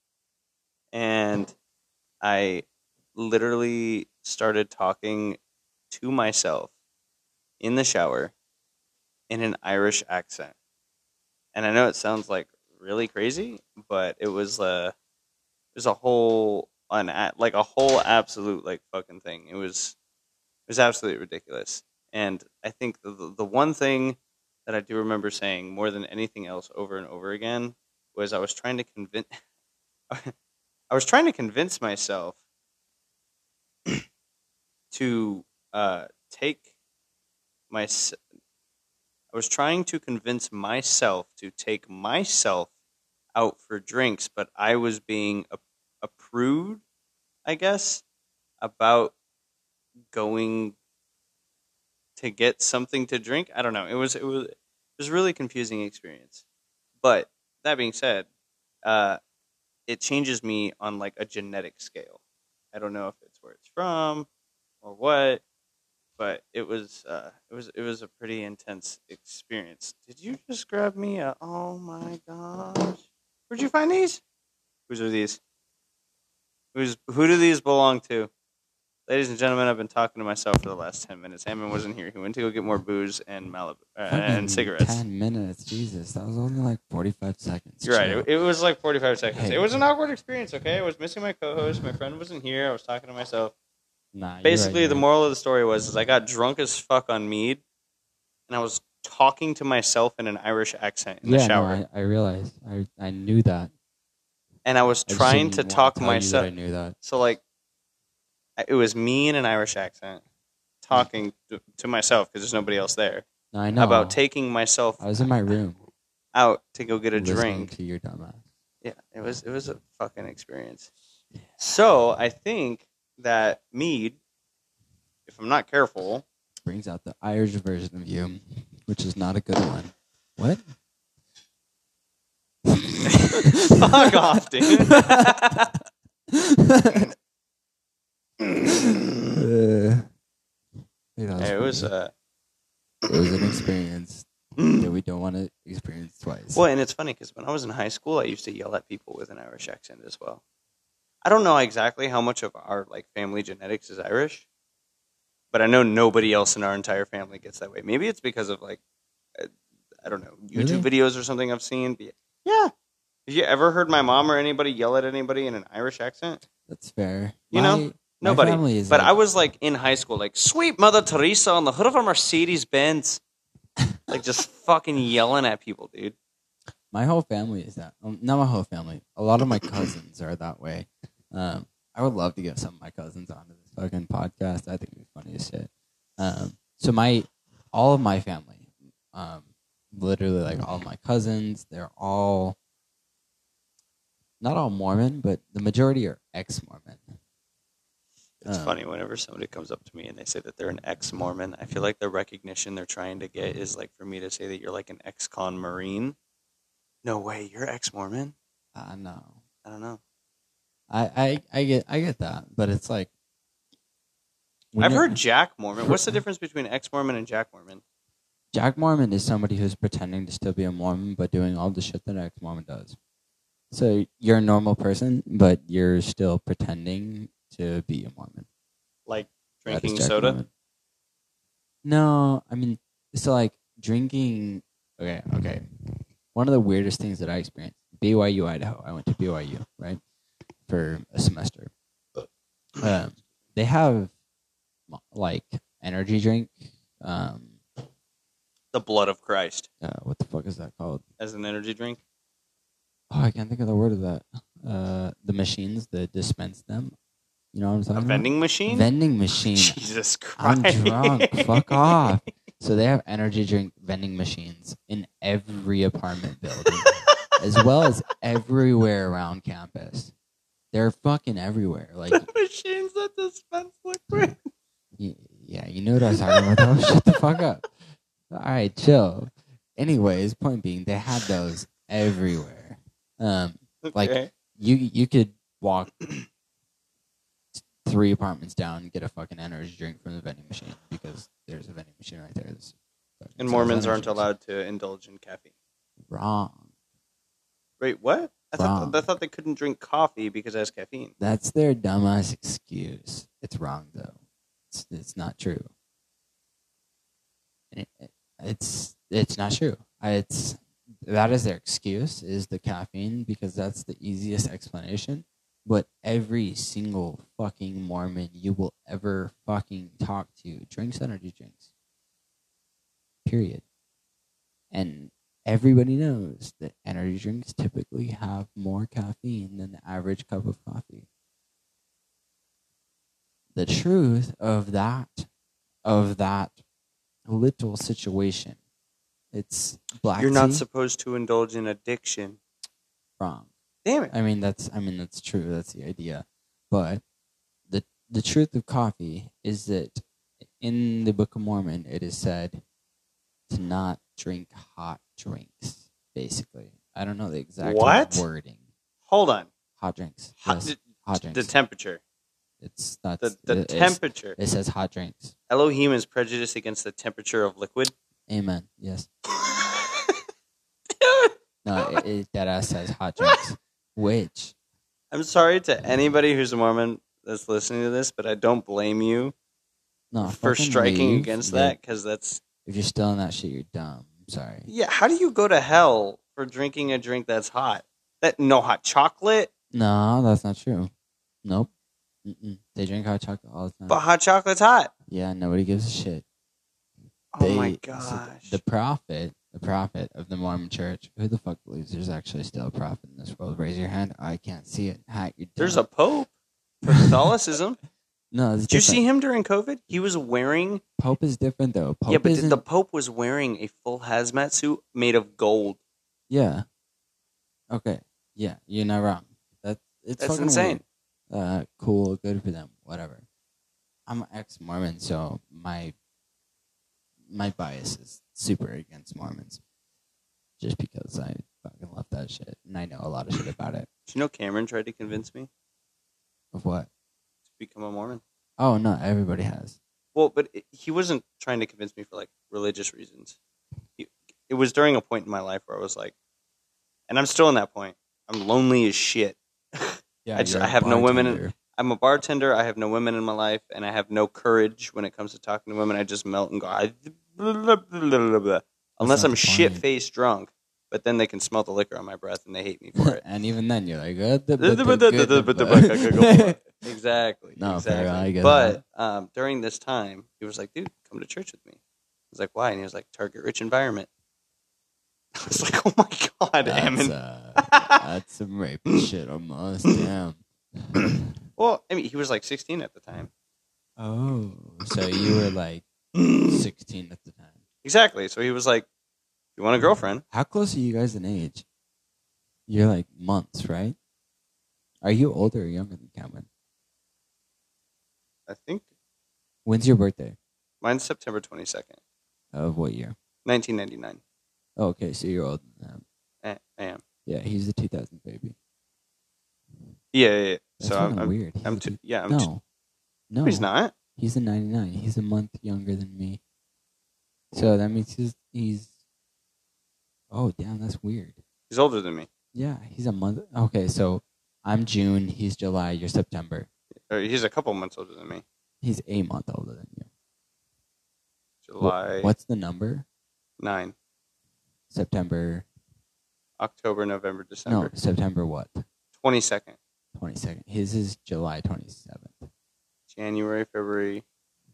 A: and I literally started talking to myself in the shower in an Irish accent. And I know it sounds like really crazy, but it was a it was a whole an like a whole absolute like fucking thing. It was it was absolutely ridiculous. And I think the the, one thing that I do remember saying more than anything else over and over again was I was trying to convince I was trying to convince myself to uh, take my I was trying to convince myself to take myself out for drinks, but I was being a, a prude, I guess, about going to get something to drink. I don't know. It was it was it was really confusing experience. But that being said, uh, it changes me on like a genetic scale. I don't know if it's where it's from or what, but it was uh, it was it was a pretty intense experience. Did you just grab me a? Oh my gosh! Where'd you find these? Whose are these? Who's who do these belong to? Ladies and gentlemen, I've been talking to myself for the last ten minutes. Ammon wasn't here. He went to go get more booze and Malibu uh, and cigarettes.
B: Ten minutes, Jesus, that was only like forty-five seconds.
A: You're right. It, it was like 45 seconds.
B: Hey.
A: It was an awkward experience. Okay, I was missing my co-host. My friend wasn't here. I was talking to myself.
B: Nah,
A: Basically,
B: right,
A: the moral of the story was: is I got drunk as fuck on mead, and I was talking to myself in an Irish accent in
B: right.
A: the shower,
B: No, I, I realized. I I knew that.
A: and I was
B: I
A: trying to talk
B: that
A: myself.
B: I knew that.
A: So like, it was me in an Irish accent talking to, to myself because there's nobody else there
B: No, I know.
A: about taking myself
B: I was in my room
A: out to go get a
B: listening
A: drink.
B: to your dumbass.
A: Yeah, it was it was a fucking experience. So I think that mead, if I'm not careful,
B: Brings out the Irish version of you, which is not a good one. What?
A: fuck off, dude.
B: Uh, yeah, that
A: it was
B: pretty-
A: uh,
B: it was an experience that we don't want to experience twice.
A: Well, and it's funny because when I was in high school, I used to yell at people with an Irish accent as well. I don't know exactly how much of our like family genetics is Irish, but I know nobody else in our entire family gets that way. Maybe it's because of like uh, I don't know YouTube videos or something I've seen. Yeah, have you ever heard my mom or anybody yell at anybody in an Irish accent?
B: That's fair.
A: You
B: My-
A: know, Nobody. But I was like in high school, like sweet Mother Teresa on the hood of a Mercedes Benz, like just fucking yelling at people, dude.
B: My whole family is that. Um, not my whole family. A lot of my cousins are that way. Um, I would love to get some of my cousins onto this fucking podcast. I think it'd be funny as shit. Um, so my, all of my family, um, literally like all of my cousins, they're all, not all Mormon, but the majority are ex-Mormon.
A: It's
B: Um,
A: funny whenever somebody comes up to me and they say that they're an ex-Mormon. I feel like the recognition they're trying to get is like for me to say that you're like an ex-con Marine. No way, you're ex-Mormon.
B: I know.
A: I don't know.
B: I, I, I get, I get that, but it's like.
A: I've heard Jack Mormon. What's the difference between ex-Mormon and Jack Mormon?
B: Jack Mormon is somebody who's pretending to still be a Mormon but doing all the shit that an ex Mormon does. So you're a normal person, but you're still pretending to be a Mormon.
A: Like drinking soda?
B: Mormon. No, I mean, so like drinking. Okay, okay. One of the weirdest things that I experienced BYU, Idaho. I went to BYU, right, for a semester. Um, they have like energy drink. Um,
A: The blood of Christ
B: uh, what the fuck is that called?
A: as an energy drink.
B: Oh, I can't think of the word of that. Uh, the machines that dispense them. You know what I'm talking
A: A
B: about?
A: vending machine?
B: Vending machine.
A: Jesus Christ.
B: I'm drunk. Fuck off. So they have energy drink vending machines in every apartment building, as well as everywhere around campus. They're fucking everywhere. Like,
A: machines that dispense liquid.
B: yeah, you knew what I was talking about. Though. Shut the fuck up. All right, chill. Anyways, point being, they had those everywhere. Um, Like- you you could walk three apartments down and get a fucking energy drink from the vending machine because there's a vending machine right there. That's
A: and Mormons aren't
B: drinks.
A: allowed to indulge in caffeine.
B: Wrong.
A: Wait, what? I thought I thought they couldn't drink coffee because it has caffeine.
B: That's their dumbass excuse. It's wrong though. It's it's not true. It- it- it's it's not true. It's that is their excuse is the caffeine because that's the easiest explanation. But every single fucking Mormon you will ever fucking talk to drinks energy drinks. Period. And everybody knows that energy drinks typically have more caffeine than the average cup of coffee. The truth of that of that little situation, it's black.
A: You're not
B: tea,
A: supposed to indulge in addiction.
B: wrong.
A: Damn it.
B: I mean that's I mean that's true. That's the idea. But the the truth of coffee is that in the Book of Mormon it is said to not drink hot drinks. Basically, I don't know the exact
A: What?
B: wording.
A: Hold on.
B: Hot drinks.
A: Hot,
B: yes,
A: the,
B: hot
A: the
B: drinks.
A: temperature.
B: it's not
A: The, the
B: it, it's-
A: temperature.
B: It says hot drinks.
A: Elohim is prejudiced against the temperature of liquid.
B: Amen. Yes. No, it, it that ass says hot drinks. Which
A: I'm sorry to anybody who's a Mormon that's listening to this, but I don't blame you
B: no
A: for striking
B: leave.
A: against
B: Yeah,
A: that because that's
B: If you're still in that shit, you're dumb. I'm sorry.
A: yeah. How do you go to hell for drinking a drink that's hot? That no hot chocolate,
B: No, that's not true. Nope. Mm-mm. They drink hot chocolate all the time.
A: but hot chocolate's hot.
B: yeah, nobody gives a shit.
A: Oh
B: They-
A: my
B: so
A: gosh.
B: the prophet, the prophet of the Mormon Church. Who the fuck believes there's actually still a prophet in this world? Raise your hand. I can't see it. Hat. You're
A: There's a pope for Catholicism.
B: no.
A: Did you see him during COVID? He was wearing
B: Pope is different though. Pope
A: yeah, but
B: isn't.
A: the Pope was wearing a full hazmat suit made of gold.
B: yeah. Okay. Yeah, you're not wrong. That's it's
A: That's insane.
B: weird. Uh, cool, good for them. Whatever. I'm ex Mormon, so my my bias is super against Mormons, just because I fucking love that shit and I know a lot of shit about it.
A: Do you know Cameron tried to convince me
B: Of what?
A: to become a Mormon?
B: Oh no, everybody has.
A: Well, but it, he wasn't trying to convince me for like religious reasons. He, it was during a point in my life where I was like, and I'm still in that point. I'm lonely as shit.
B: Yeah,
A: I just- I have no women in- I'm a bartender. I have no women in my life, and I have no courage when it comes to talking to women. I just melt and go. I, unless I'm shit faced drunk. But then they can smell the liquor on my breath and they hate me for it.
B: and even then, you're like,
A: exactly.
B: No, fair, I exactly.
A: But um, during this time, he was like, dude, come to church with me. I was like, why? And he was like, target rich environment. I was like, oh my God,
B: That's, uh, that's some rape shit almost. Damn.
A: Well, I mean, he was like 16 at the time.
B: Oh, so you were like 16 at the time.
A: Exactly. So he was like, "You want a girlfriend?"
B: How close are you guys in age? You're like months, right? Are you older or younger than Cameron?
A: I think
B: When's your birthday?
A: mine's September 22nd,
B: Of what year?
A: 1999.
B: Oh, okay, so you're older than him.
A: I am.
B: Yeah, he's a 2000 baby.
A: Yeah, yeah. yeah.
B: That's
A: So I'm,
B: kinda
A: I'm,
B: weird. He's
A: I'm too,
B: two-
A: yeah, I'm
B: no,
A: too,
B: no,
A: he's not.
B: He's a 99. He's a month younger than me. So that means he's he's. Oh damn, that's weird.
A: He's older than me.
B: Yeah, he's a month. Okay, so I'm June. He's July. You're September.
A: Or he's a couple months older than me.
B: He's a month older than you. Wh-
A: July
B: What's the number?
A: 9,
B: September.
A: October, November, December.
B: No, September what?
A: 22nd.
B: 22nd. His is July 27th.
A: January, February,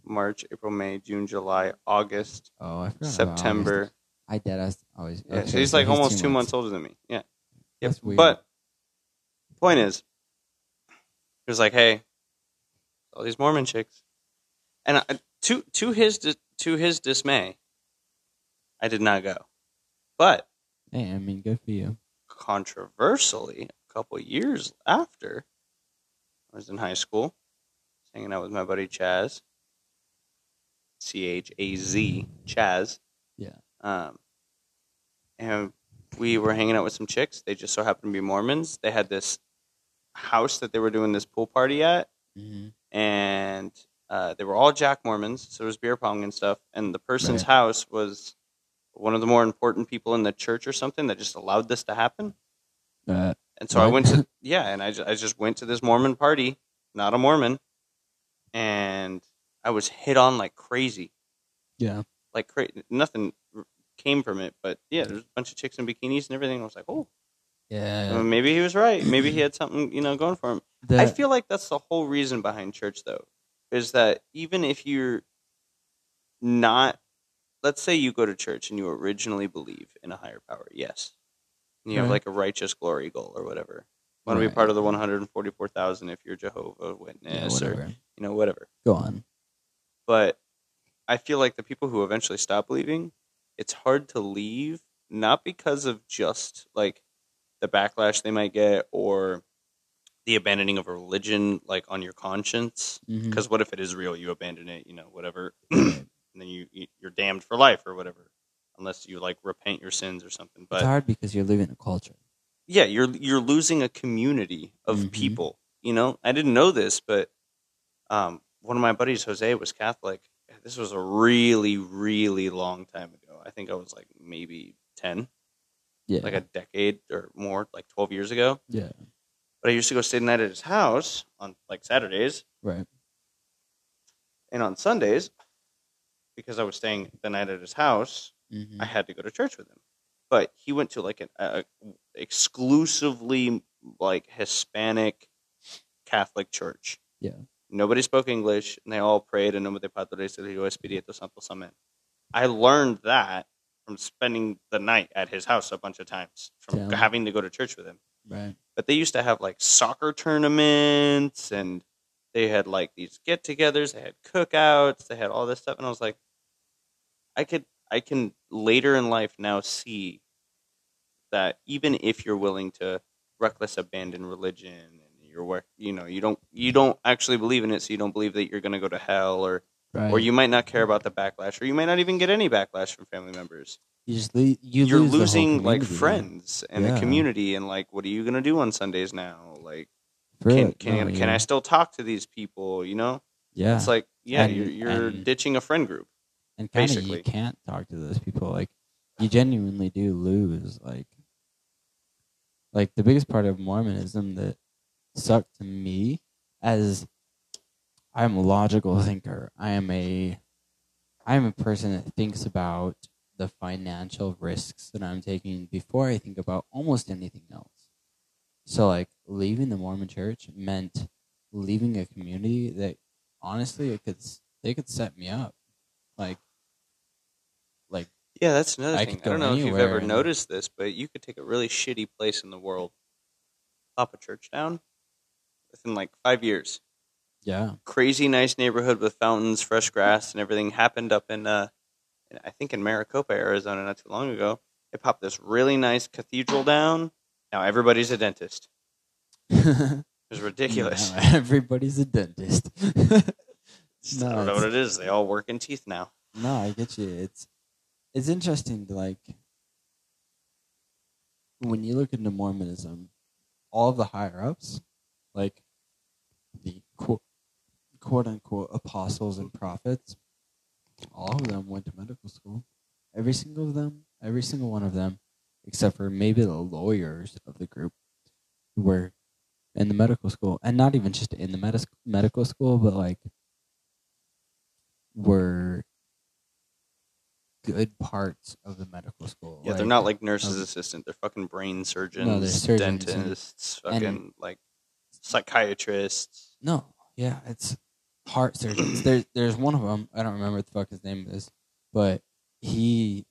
A: March, April, May, June, July, August,
B: Oh, I forgot. about
A: September.
B: August. I dead ass always.
A: Yeah,
B: okay,
A: so he's like almost two months. older than me. Yeah. Yep.
B: That's weird.
A: But point is, he was like, "Hey, all these Mormon chicks," and I, to to his to his dismay, I did not go. But
B: Hey, I mean, good for you.
A: controversially, a couple years after, I was in high school, hanging out with my buddy Chaz, C H A Z, Chaz.
B: Yeah.
A: Um, and we were hanging out with some chicks. They just so happened to be Mormons. They had this house that they were doing this pool party at,
B: hmm
A: and uh, they were all Jack Mormons, so it was beer pong and stuff. And the person's
B: Right.
A: house was one of the more important people in the church or something that just allowed this to happen.
B: Uh,
A: And so I went to yeah, and I just, I just went to this Mormon party, not a Mormon, and I was hit on like crazy,
B: yeah.
A: like cra- nothing r- came from it, but yeah, there's a bunch of chicks in bikinis and everything. I was like, oh,
B: Yeah.
A: uh, maybe he was right. Maybe he had something you know going for him.
B: The,
A: I feel like that's the whole reason behind church, though, is that even if you're not, let's say you go to church and you originally believe in a higher power, yes, and you have
B: Right.
A: like a righteous glory goal or whatever. Want to be part of the one hundred and forty-four thousand if you're Jehovah
B: yeah,
A: Witness or
B: whatever.
A: You know whatever.
B: Go on.
A: But I feel like the people who eventually stop believing, it's hard to leave not because of just like the backlash they might get or the abandoning of a religion like on your conscience because what if it is real you abandon it you know whatever and then you you- you're damned for life or whatever unless you like repent your sins or something but it's
B: hard because you're living in a culture.
A: yeah you're you're losing a community of
B: Mhm.
A: people you know i didn't know this but um one of my buddies jose was catholic this was a really really long time ago i think i was like maybe 10
B: Yeah.
A: like a decade or more like 12 years ago
B: yeah.
A: but i used to go stay the night at his house on like saturdays
B: Right.
A: and on sundays because i was staying the night at his house
B: hmm
A: I had to go to church with him. But he went to like an a, exclusively like Hispanic Catholic church.
B: Yeah.
A: Nobody spoke English, and they all prayed en nombre de Padre del Hijo Espíritu Santo. Amen. I learned that from spending the night at his house a bunch of times, from having to go to church with him.
B: Right.
A: But they used to have like soccer tournaments, and they had like these get-togethers. They had cookouts. They had all this stuff, and I was like, I could, I can later in life now see that even if you're willing to reckless abandon religion you're wor- you know you don't you don't actually believe in it so you don't believe that you're going to go to hell or
B: Right.
A: or you might not care about the backlash or you might not even get any backlash from family members
B: You just le- you
A: you're
B: lose
A: losing like friends and
B: Yeah.
A: a community and like what are you going to do on sundays now like can can,
B: oh,
A: can
B: yeah.
A: i still talk to these people you know
B: Yeah.
A: it's like yeah
B: And-
A: you're, you're
B: and-
A: ditching a friend group
B: and kind of you can't talk to those people. Like you genuinely do lose like like the biggest part of Mormonism that sucked to me as I'm a logical thinker. I am a I am a person that thinks about the financial risks that I'm taking before I think about almost anything else. So like leaving the Mormon church meant leaving a community that honestly it could they could set me up. Like like
A: Yeah, that's another
B: I
A: thing. I don't know if you've ever noticed this, but you could take a really shitty place in the world, pop a church down within like five years.
B: yeah.
A: Crazy nice neighborhood with fountains, fresh grass, and everything happened up in, uh, I think in Maricopa, Arizona, not too long ago. They popped this really nice cathedral down. Now everybody's a dentist. It was ridiculous.
B: Now everybody's a dentist.
A: Just- I don't know what it is. They all work in teeth now.
B: No, I get you. It's it's interesting like when you look into Mormonism, all of the higher ups, like the quote, quote unquote apostles and prophets, all of them went to medical school. Every single of them, every single one of them, except for maybe the lawyers of the group, were in the medical school, and not even just in the medis- medical school, but like were good parts of the medical school.
A: Yeah, they're not like
B: um,
A: nurses' assistant. They're fucking brain surgeons,
B: surgeons
A: dentists,
B: and-
A: fucking like psychiatrists.
B: No, yeah, it's heart surgeons. there's there's one of them. I don't remember what the fuck his name is, but he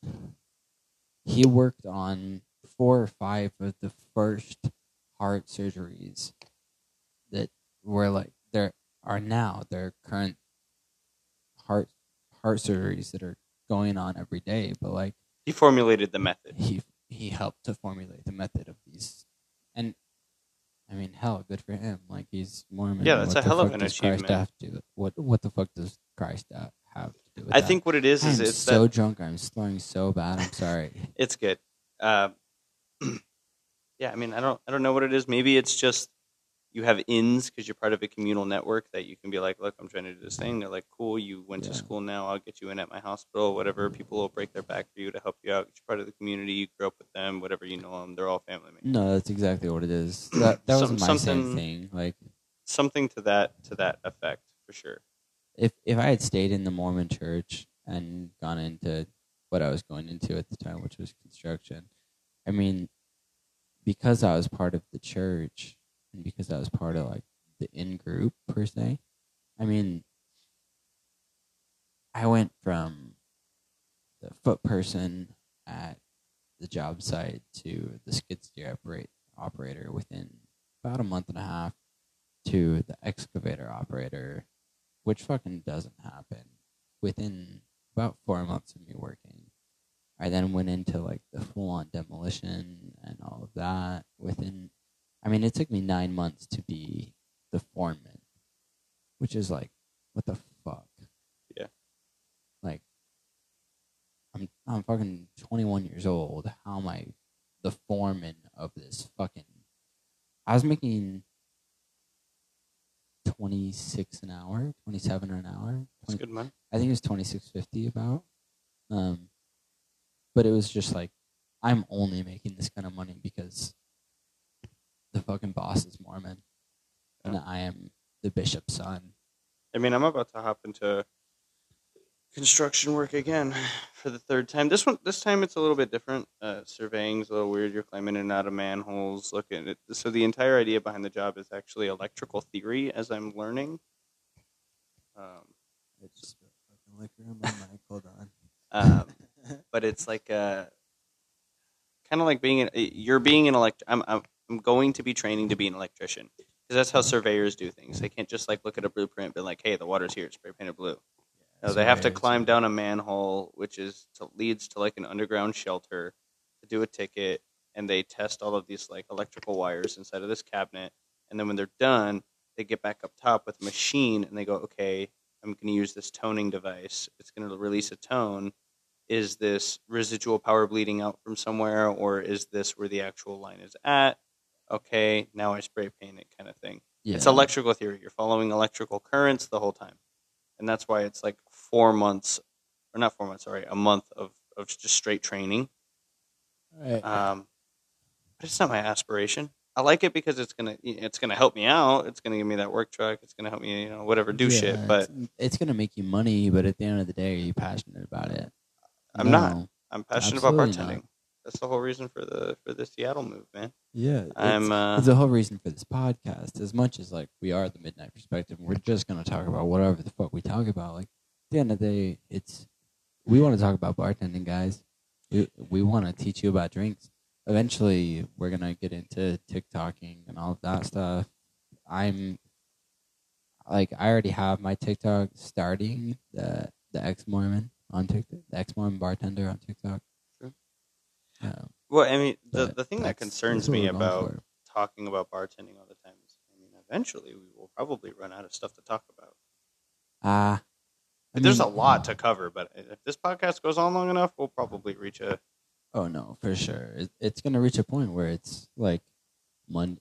B: he worked on four or five of the first heart surgeries that were like there are now their current heart heart surgeries that are going on every day. But like
A: He formulated the method.
B: he he helped to formulate the method of these and I mean hell good for him like he's Mormon
A: Yeah, that's
B: What
A: a hell of an
B: Christ
A: achievement.
B: have to what what the fuck does Christ have to do with it?
A: I
B: that?
A: think what it is is
B: I'm
A: it's
B: so
A: that
B: drunk I'm slurring so bad I'm sorry
A: it's good. Uh, yeah, I mean, I don't, I don't know what it is. Maybe it's just you have ins because you're part of a communal network that you can be like, look, I'm trying to do this thing. They're like, cool, you went to school now. I'll get you in at my hospital. Whatever. People will break their back for you to help you out. You're part of the community. You grew up with them. Whatever you know them. They're all family members.
B: no that's exactly what it is that that was
A: Some-
B: my same thing like
A: Something to that to that effect for sure.
B: if if I had stayed in the Mormon church and gone into what I was going into at the time, which was construction, I mean, because I was part of the church because I was part of like the in group per se, I mean, I went from the foot person at the job site to the skid steer operate, operator within about a month and a half to the excavator operator which fucking doesn't happen within about four months of me working. I then went into like the full on demolition and all of that within I mean it took me nine months to be the foreman. Which is like what the fuck?
A: Yeah.
B: Like I'm I'm fucking twenty one years old. How am I the foreman of this fucking I was making twenty six an hour, twenty seven an hour.
A: It's
B: 20
A: good, man.
B: I think it was twenty six fifty about. Um, but it was just like I'm only making this kind of money because the fucking boss is Mormon, and I am the bishop's son.
A: I mean, I'm about to hop into construction work again for the third time. This one, this time it's a little bit different. Uh, surveying's a little weird. You're climbing in and out of manholes, looking at it. So the entire idea behind the job is actually electrical theory, as I'm learning. Um,
B: I just fucking liquor on my mic. Hold on.
A: um, but it's like uh, kind of like being an, you're being an elect. I'm, I'm I'm going to be training to be an electrician because that's how surveyors do things. They can't just like look at a blueprint and be like, "Hey, the water's here. Spray painted blue." No, they have to climb down a manhole, which is to, leads to like an underground shelter to do a ticket, and they test all of these like electrical wires inside of this cabinet, and then when they're done, they get back up top with a machine, and they go, "Okay, I'm going to use this toning device. It's going to release a tone. Is this residual power bleeding out from somewhere, or is this where the actual line is at?" Okay, now I spray paint it, kind of thing.
B: Yeah.
A: It's electrical theory. You're following electrical currents the whole time. And that's why it's like four months, or not four months, sorry, a month of, of just straight training.
B: Right.
A: Um, but it's not my aspiration. I like it because it's gonna it's gonna help me out. It's gonna give me that work truck. It's gonna help me, you know, whatever do shit. But
B: it's, it's gonna make you money, but at the end of the day, are you passionate about it?
A: I'm not. I'm passionate about bartending.
B: not.
A: That's the whole reason for the for the Seattle move, man.
B: Yeah,
A: I'm
B: it's,
A: uh,
B: it's the whole reason for this podcast. As much as like we are the Midnight Perspective, we're just gonna talk about whatever the fuck we talk about. Like at the end of the day, it's we want to talk about bartending, guys. We we want to teach you about drinks. Eventually, we're gonna get into TikToking and all of that stuff. I'm like I already have my TikTok starting the the ex Mormon on TikTok, the ex Mormon bartender on TikTok.
A: Well, I mean, the the thing that concerns me about talking about bartending all the time is, I mean, eventually we will probably run out of stuff to talk about.
B: Ah, I
A: There's
B: mean-
A: a lot to cover, but if this podcast goes on long enough, we'll probably reach a
B: Oh no, for sure. It, it's gonna reach a point where it's like Monday.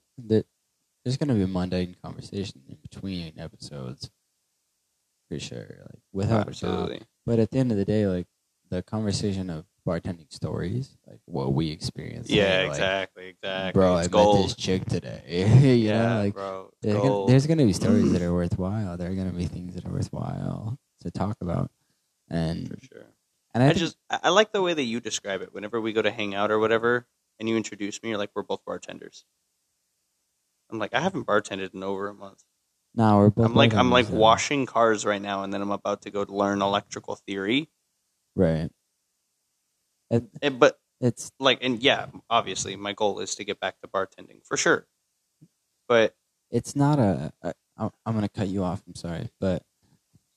B: There's gonna be a mundane conversation in between episodes, for sure. Like without a doubt.
A: absolutely.
B: But at the end of the day, like the conversation of bartending stories, like what we experienced.
A: Yeah,
B: like,
A: exactly, exactly.
B: Bro,
A: it's
B: I
A: gold.
B: met this chick today.
A: yeah,
B: know, like
A: bro,
B: there's gonna, there's gonna be stories that are worthwhile. There are gonna be things that are worthwhile to talk about, and
A: for sure.
B: and I,
A: I
B: think-
A: just I like the way that you describe it. Whenever we go to hang out or whatever, and you introduce me, you're like, we're both bartenders. I'm like, I haven't bartended in over a month.
B: nah, we're both
A: I'm like, I'm like washing cars right now, and then I'm about to go to learn electrical theory.
B: right. It,
A: And, but
B: it's
A: like, and yeah, obviously, my goal is to get back to bartending for sure. But
B: it's not a, I'm gonna cut you off. I'm sorry, but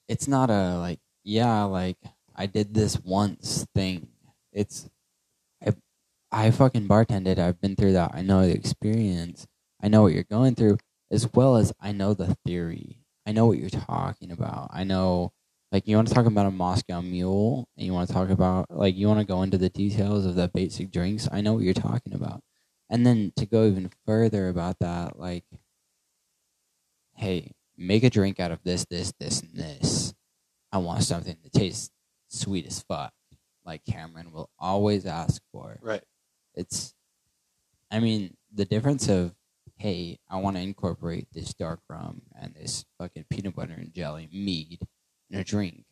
B: it's not a like yeah like I did this once thing. It's I I fucking bartended. I've been through that. I know the experience. I know what you're going through, as well as I know the theory. I know what you're talking about. I know like you want to talk about a Moscow Mule, and you want to talk about like you want to go into the details of the basic drinks. I know what you're talking about. And then to go even further about that, like, hey, make a drink out of this, this, this, and this. I want something that tastes sweet as fuck, like Cameron will always ask for.
A: right,
B: It's, I mean, the difference of, hey, I want to incorporate this dark rum and this fucking peanut butter and jelly mead in a drink.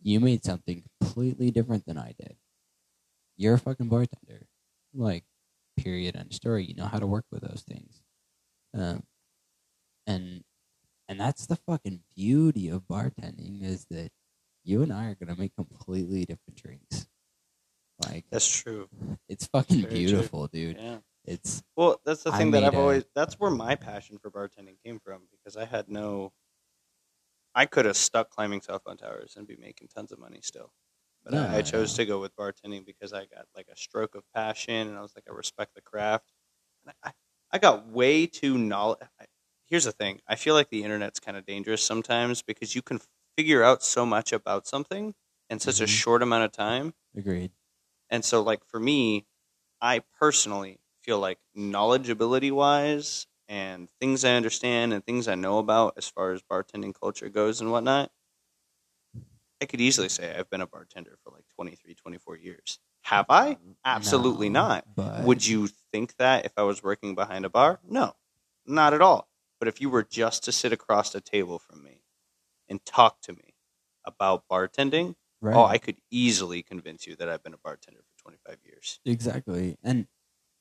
B: You made something completely different than I did. You're a fucking bartender. Like, period and story. You know how to work with those things. Um, and and that's the fucking beauty of bartending is that you and I are gonna make completely different drinks. Like
A: that's true.
B: it's fucking
A: Very true.
B: beautiful, dude.
A: Yeah.
B: It's
A: Well, that's the
B: I
A: thing that I've
B: a-
A: always. That's where my passion for bartending came from because I had no. I could have stuck climbing cell phone towers and be making tons of money still, but
B: No,
A: I, I chose to go with bartending because I got like a stroke of passion and I was like, I respect the craft. And I, I got way too knowledge. Here's the thing: I feel like the internet's kind of dangerous sometimes because you can figure out so much about something in such a
B: Mhm.
A: short amount of time.
B: agreed.
A: And so, like for me, I personally feel like knowledgeability wise and things I understand and things I know about as far as bartending culture goes and whatnot, I could easily say I've been a bartender for like 23, 24 years. Have I? Absolutely
B: No,
A: not.
B: But
A: Would you think that if I was working behind a bar? No, not at all. But if you were just to sit across the table from me and talk to me about bartending, oh,
B: right.
A: oh, I could easily convince you that I've been a bartender for 25 years.
B: Exactly. And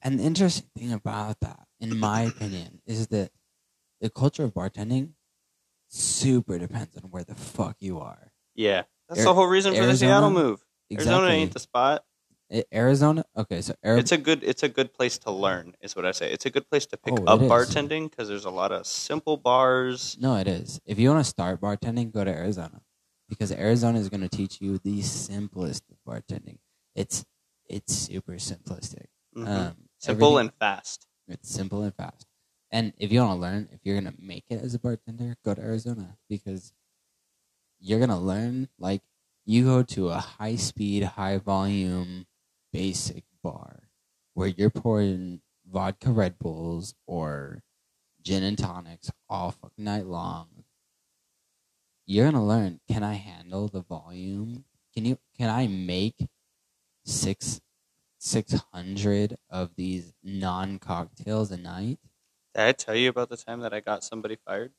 B: and the interesting thing about that, in my opinion, is that the culture of bartending super depends on where the fuck you are.
A: Yeah, that's
B: Ar-
A: the whole reason for the Seattle move.
B: Exactly.
A: Arizona ain't the spot.
B: Arizona. Okay, so Ari-
A: It's a good. It's a good place to learn. Is what I say. It's a good place to pick
B: Oh,
A: up bartending because there's a lot of simple bars.
B: no, it is. If you want to start bartending, go to Arizona because Arizona is going to teach you the simplest bartending. It's it's super simplistic.
A: Mhm.
B: Um,
A: Simple and fast.
B: It's simple and fast. And if you want to learn, if you're gonna make it as a bartender, go to Arizona because you're gonna learn like you go to a high speed, high volume, basic bar where you're pouring vodka Red Bulls or gin and tonics all fucking night long. You're gonna learn, can I handle the volume? can you can I make six six hundred of these non cocktails a night?
A: Did I tell you about the time that I got somebody fired?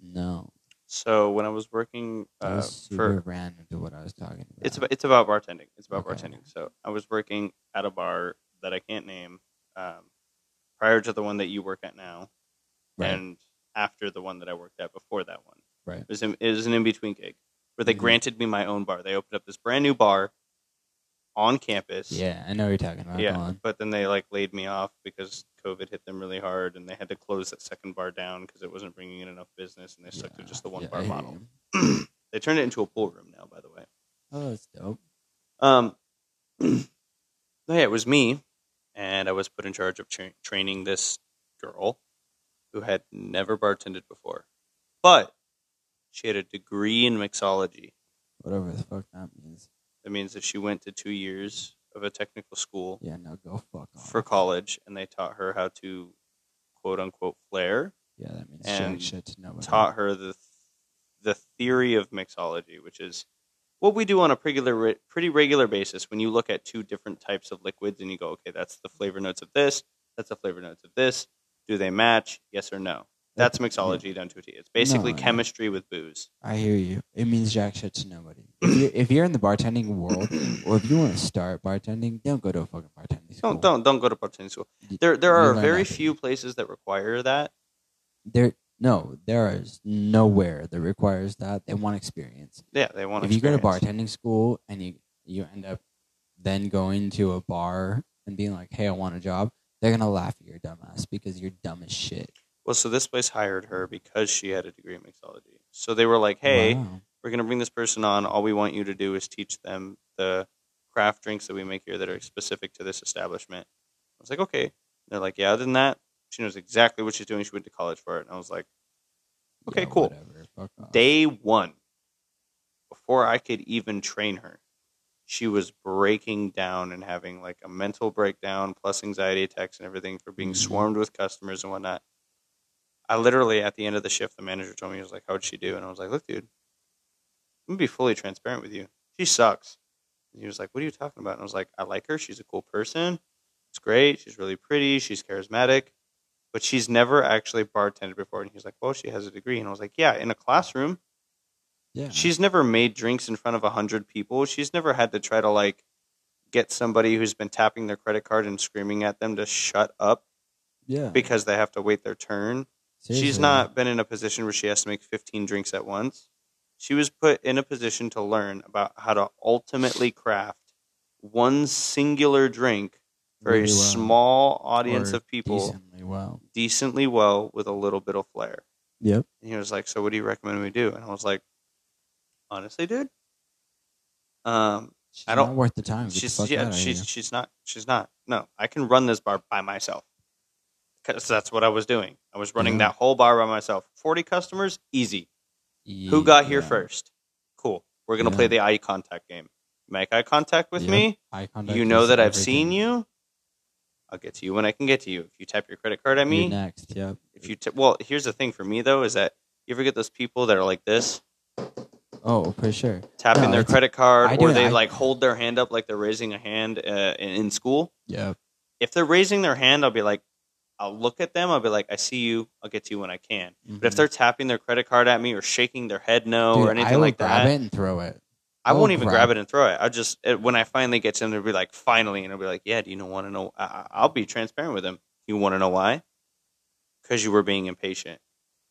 B: No,
A: So when I was working uh,
B: was super
A: for
B: random to what I was talking about.
A: it's about, it's about bartending. It's about
B: Okay.
A: bartending. So I was working at a bar that I can't name um, prior to the one that you work at now,
B: right.
A: and after the one that I worked at before that one.
B: Right.
A: It was, in, it was an in between gig where they
B: Mhm.
A: granted me my own bar. They opened up this brand new bar on campus.
B: yeah, I know what you're talking about.
A: Yeah, but then they like laid me off because COVID hit them really hard, and they had to close that second bar down because it wasn't bringing in enough business, and they stuck to just the one
B: yeah,
A: bar model. they turned it into a pool room now, by the way.
B: Oh, that's dope.
A: Um, yeah, it was me, and I was put in charge of tra- training this girl who had never bartended before, but she had a degree in mixology.
B: Whatever the fuck that means.
A: That means that she went to two years of a technical school
B: Yeah, no, go fuck off.
A: for college, and they taught her how to quote unquote flair.
B: yeah, that means
A: and
B: shit to nobody.
A: Taught her the the theory of mixology, which is what we do on a pretty regular, pretty regular basis when you look at two different types of liquids and you go, okay, that's the flavor notes of this, that's the flavor notes of this. Do they match? Yes or no? That's mixology done to a T. It's basically
B: No, no.
A: chemistry with booze.
B: I hear you. It means jack shit to nobody. If you're, if you're in the bartending world, or if you want to start bartending, don't go to a fucking bartending school.
A: Don't don't don't go to bartending school. There there
B: you
A: are very
B: nothing.
A: few places that require that.
B: There, no, there is nowhere that requires that. They want experience.
A: Yeah, they want.
B: if you go to bartending school and you you end up then going to a bar and being like, "Hey, I want a job," they're gonna laugh at your dumbass because you're dumb as shit.
A: Well, so this place hired her because she had a degree in mixology. So they were like, "Hey,
B: Wow.
A: we're going to bring this person on. All we want you to do is teach them the craft drinks that we make here that are specific to this establishment." I was like, "Okay." they're like, "Yeah." Other than that, she knows exactly what she's doing. She went to college for it, and I was like, "Okay,
B: Yeah,
A: cool."
B: Whatever. Fuck off.
A: Day one, before I could even train her, she was breaking down and having like a mental breakdown plus anxiety attacks and everything for being
B: Mhm.
A: swarmed with customers and whatnot. I literally, at the end of the shift, the manager told me, he was like, How'd she do? And I was like, Look, dude, I'm to be fully transparent with you. She sucks. And he was like, What are you talking about? And I was like, I like her. She's a cool person. It's great. She's really pretty. She's charismatic. But she's never actually bartended before. And he was like, Well, she has a degree. And I was like, Yeah, in a classroom.
B: yeah.
A: She's never made drinks in front of a hundred people. She's never had to try to like get somebody who's been tapping their credit card and screaming at them to shut up
B: yeah.
A: because they have to wait their turn. She's not been in a position where she has to make 15 drinks at once. She was put in a position to learn about how to ultimately craft one singular drink for
B: Really
A: a
B: well.
A: small audience
B: Or
A: of people
B: Decently well.
A: decently well with a little bit of flair.
B: Yep.
A: And he was like, "So what do you recommend we do?" And I was like, "Honestly, dude, um,
B: She's
A: I don't-
B: not worth the time. Get the
A: she's
B: fuck
A: yeah, she's she's not she's not. No, I can run this bar by myself because that's what I was doing. I was running
B: Yeah.
A: that whole bar by myself. Forty customers, easy. Who got here first? Cool. We're gonna
B: Yeah.
A: play the eye contact game. Make eye contact with
B: Yep.
A: me.
B: Eye contact
A: You know that I've
B: everything.
A: seen you. I'll get to you when I can get to you. If you tap your credit card at
B: You're
A: me,
B: next. Yep.
A: if you t- well, here's the thing for me though is that you ever get those people that are like this,
B: Oh, for sure.
A: tapping
B: No,
A: their credit card, or they
B: I-
A: like hold their hand up like they're raising a hand uh, in, in school.
B: Yeah.
A: If they're raising their hand, I'll be like, I'll look at them. I'll be like, I see you. I'll get to you when I can. But if
B: Mhm.
A: they're tapping their credit card at me or shaking their head no
B: Dude,
A: or anything
B: will
A: like
B: grab
A: that,
B: it and throw it.
A: I
B: I
A: won't even
B: grab-
A: grab it and throw it. I just it, when I finally get to them, they'll be like, finally, and I'll be like, yeah. Do you know want to know? I, I- I'll be transparent with them. You want to know why? Because you were being impatient.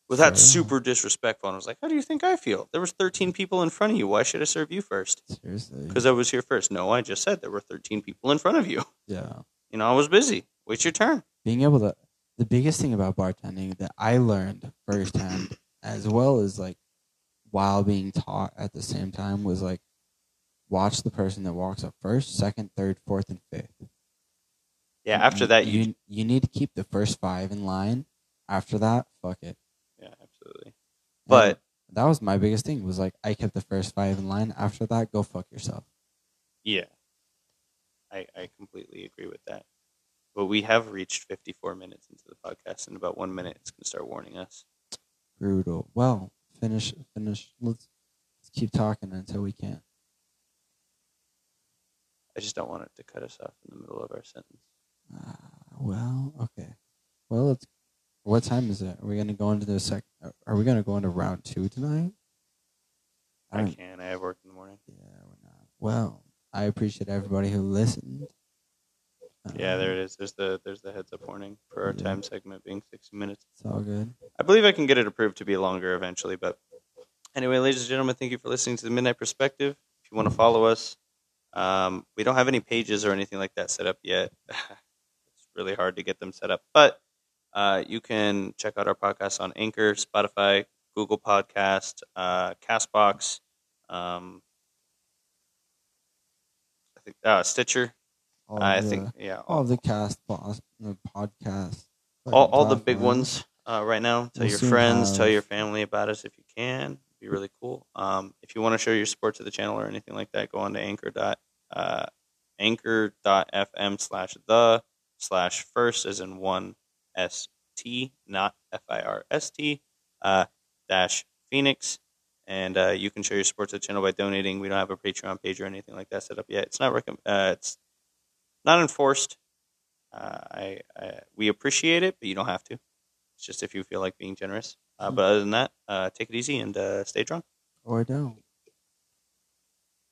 A: Without
B: Sure.
A: super disrespectful, and I was like, "How do you think I feel? There was 13 people in front of you. Why should I serve you first?
B: Seriously.
A: Because I was here first. No, I just said there were 13 people in front of you.
B: Yeah.
A: You know, I was busy. Wait your turn.
B: Being able to, the biggest thing about bartending that I learned firsthand, as well as like while being taught at the same time, was like watch the person that walks up first, second, third, fourth, and fifth.
A: Yeah. After that, you,
B: you you need to keep the first five in line. After that, fuck it.
A: yeah, absolutely.
B: And
A: But
B: that was my biggest thing. Was like I kept the first five in line. After that, go fuck yourself.
A: yeah, I I completely agree with that. But we have reached 54 minutes into the podcast. In about one minute, it's going to start warning us.
B: Brutal. Well, finish finish. Let's let's keep talking until we can't.
A: I just don't want it to cut us off in the middle of our sentence.
B: Uh, well, okay. Well, it's what time is it? Are we gonna go into the sec? Are we gonna go into round two tonight?
A: I
B: don't-
A: can't. I have work in the morning.
B: Yeah, we're not. Well, I appreciate everybody who listened.
A: Yeah, there
B: Um,
A: it is. There's the there's the heads up warning for our time segment being 60 minutes.
B: It's all good.
A: I believe I can get it approved to be longer eventually. But anyway, ladies and gentlemen, thank you for listening to the Midnight Perspective. If you want to follow us, um, we don't have any pages or anything like that set up yet. it's really hard to get them set up, but uh, you can check out our podcast on Anchor, Spotify, Google Podcast, uh, Castbox, um, I think uh, Stitcher.
B: All
A: I
B: the,
A: think yeah,
B: all the cast the podcast.
A: all, all the big ones uh, right now. Tell
B: We'll
A: your friends, tell your family about us if you can. It'd be really cool. Um, if you want to show your support to the channel or anything like that, go on to anchor dot uh, anchor.fm slash the slash first as in one S T, not F I R S T, uh, dash Phoenix. And uh, you can show your support to the channel by donating. We don't have a Patreon page or anything like that set up yet. It's not recomm- uh, it's not enforced. Uh, I, I we appreciate it, but you don't have to. It's just if you feel like being generous. Uh, but other than that, uh, take it easy and uh, stay drunk.
B: Or don't.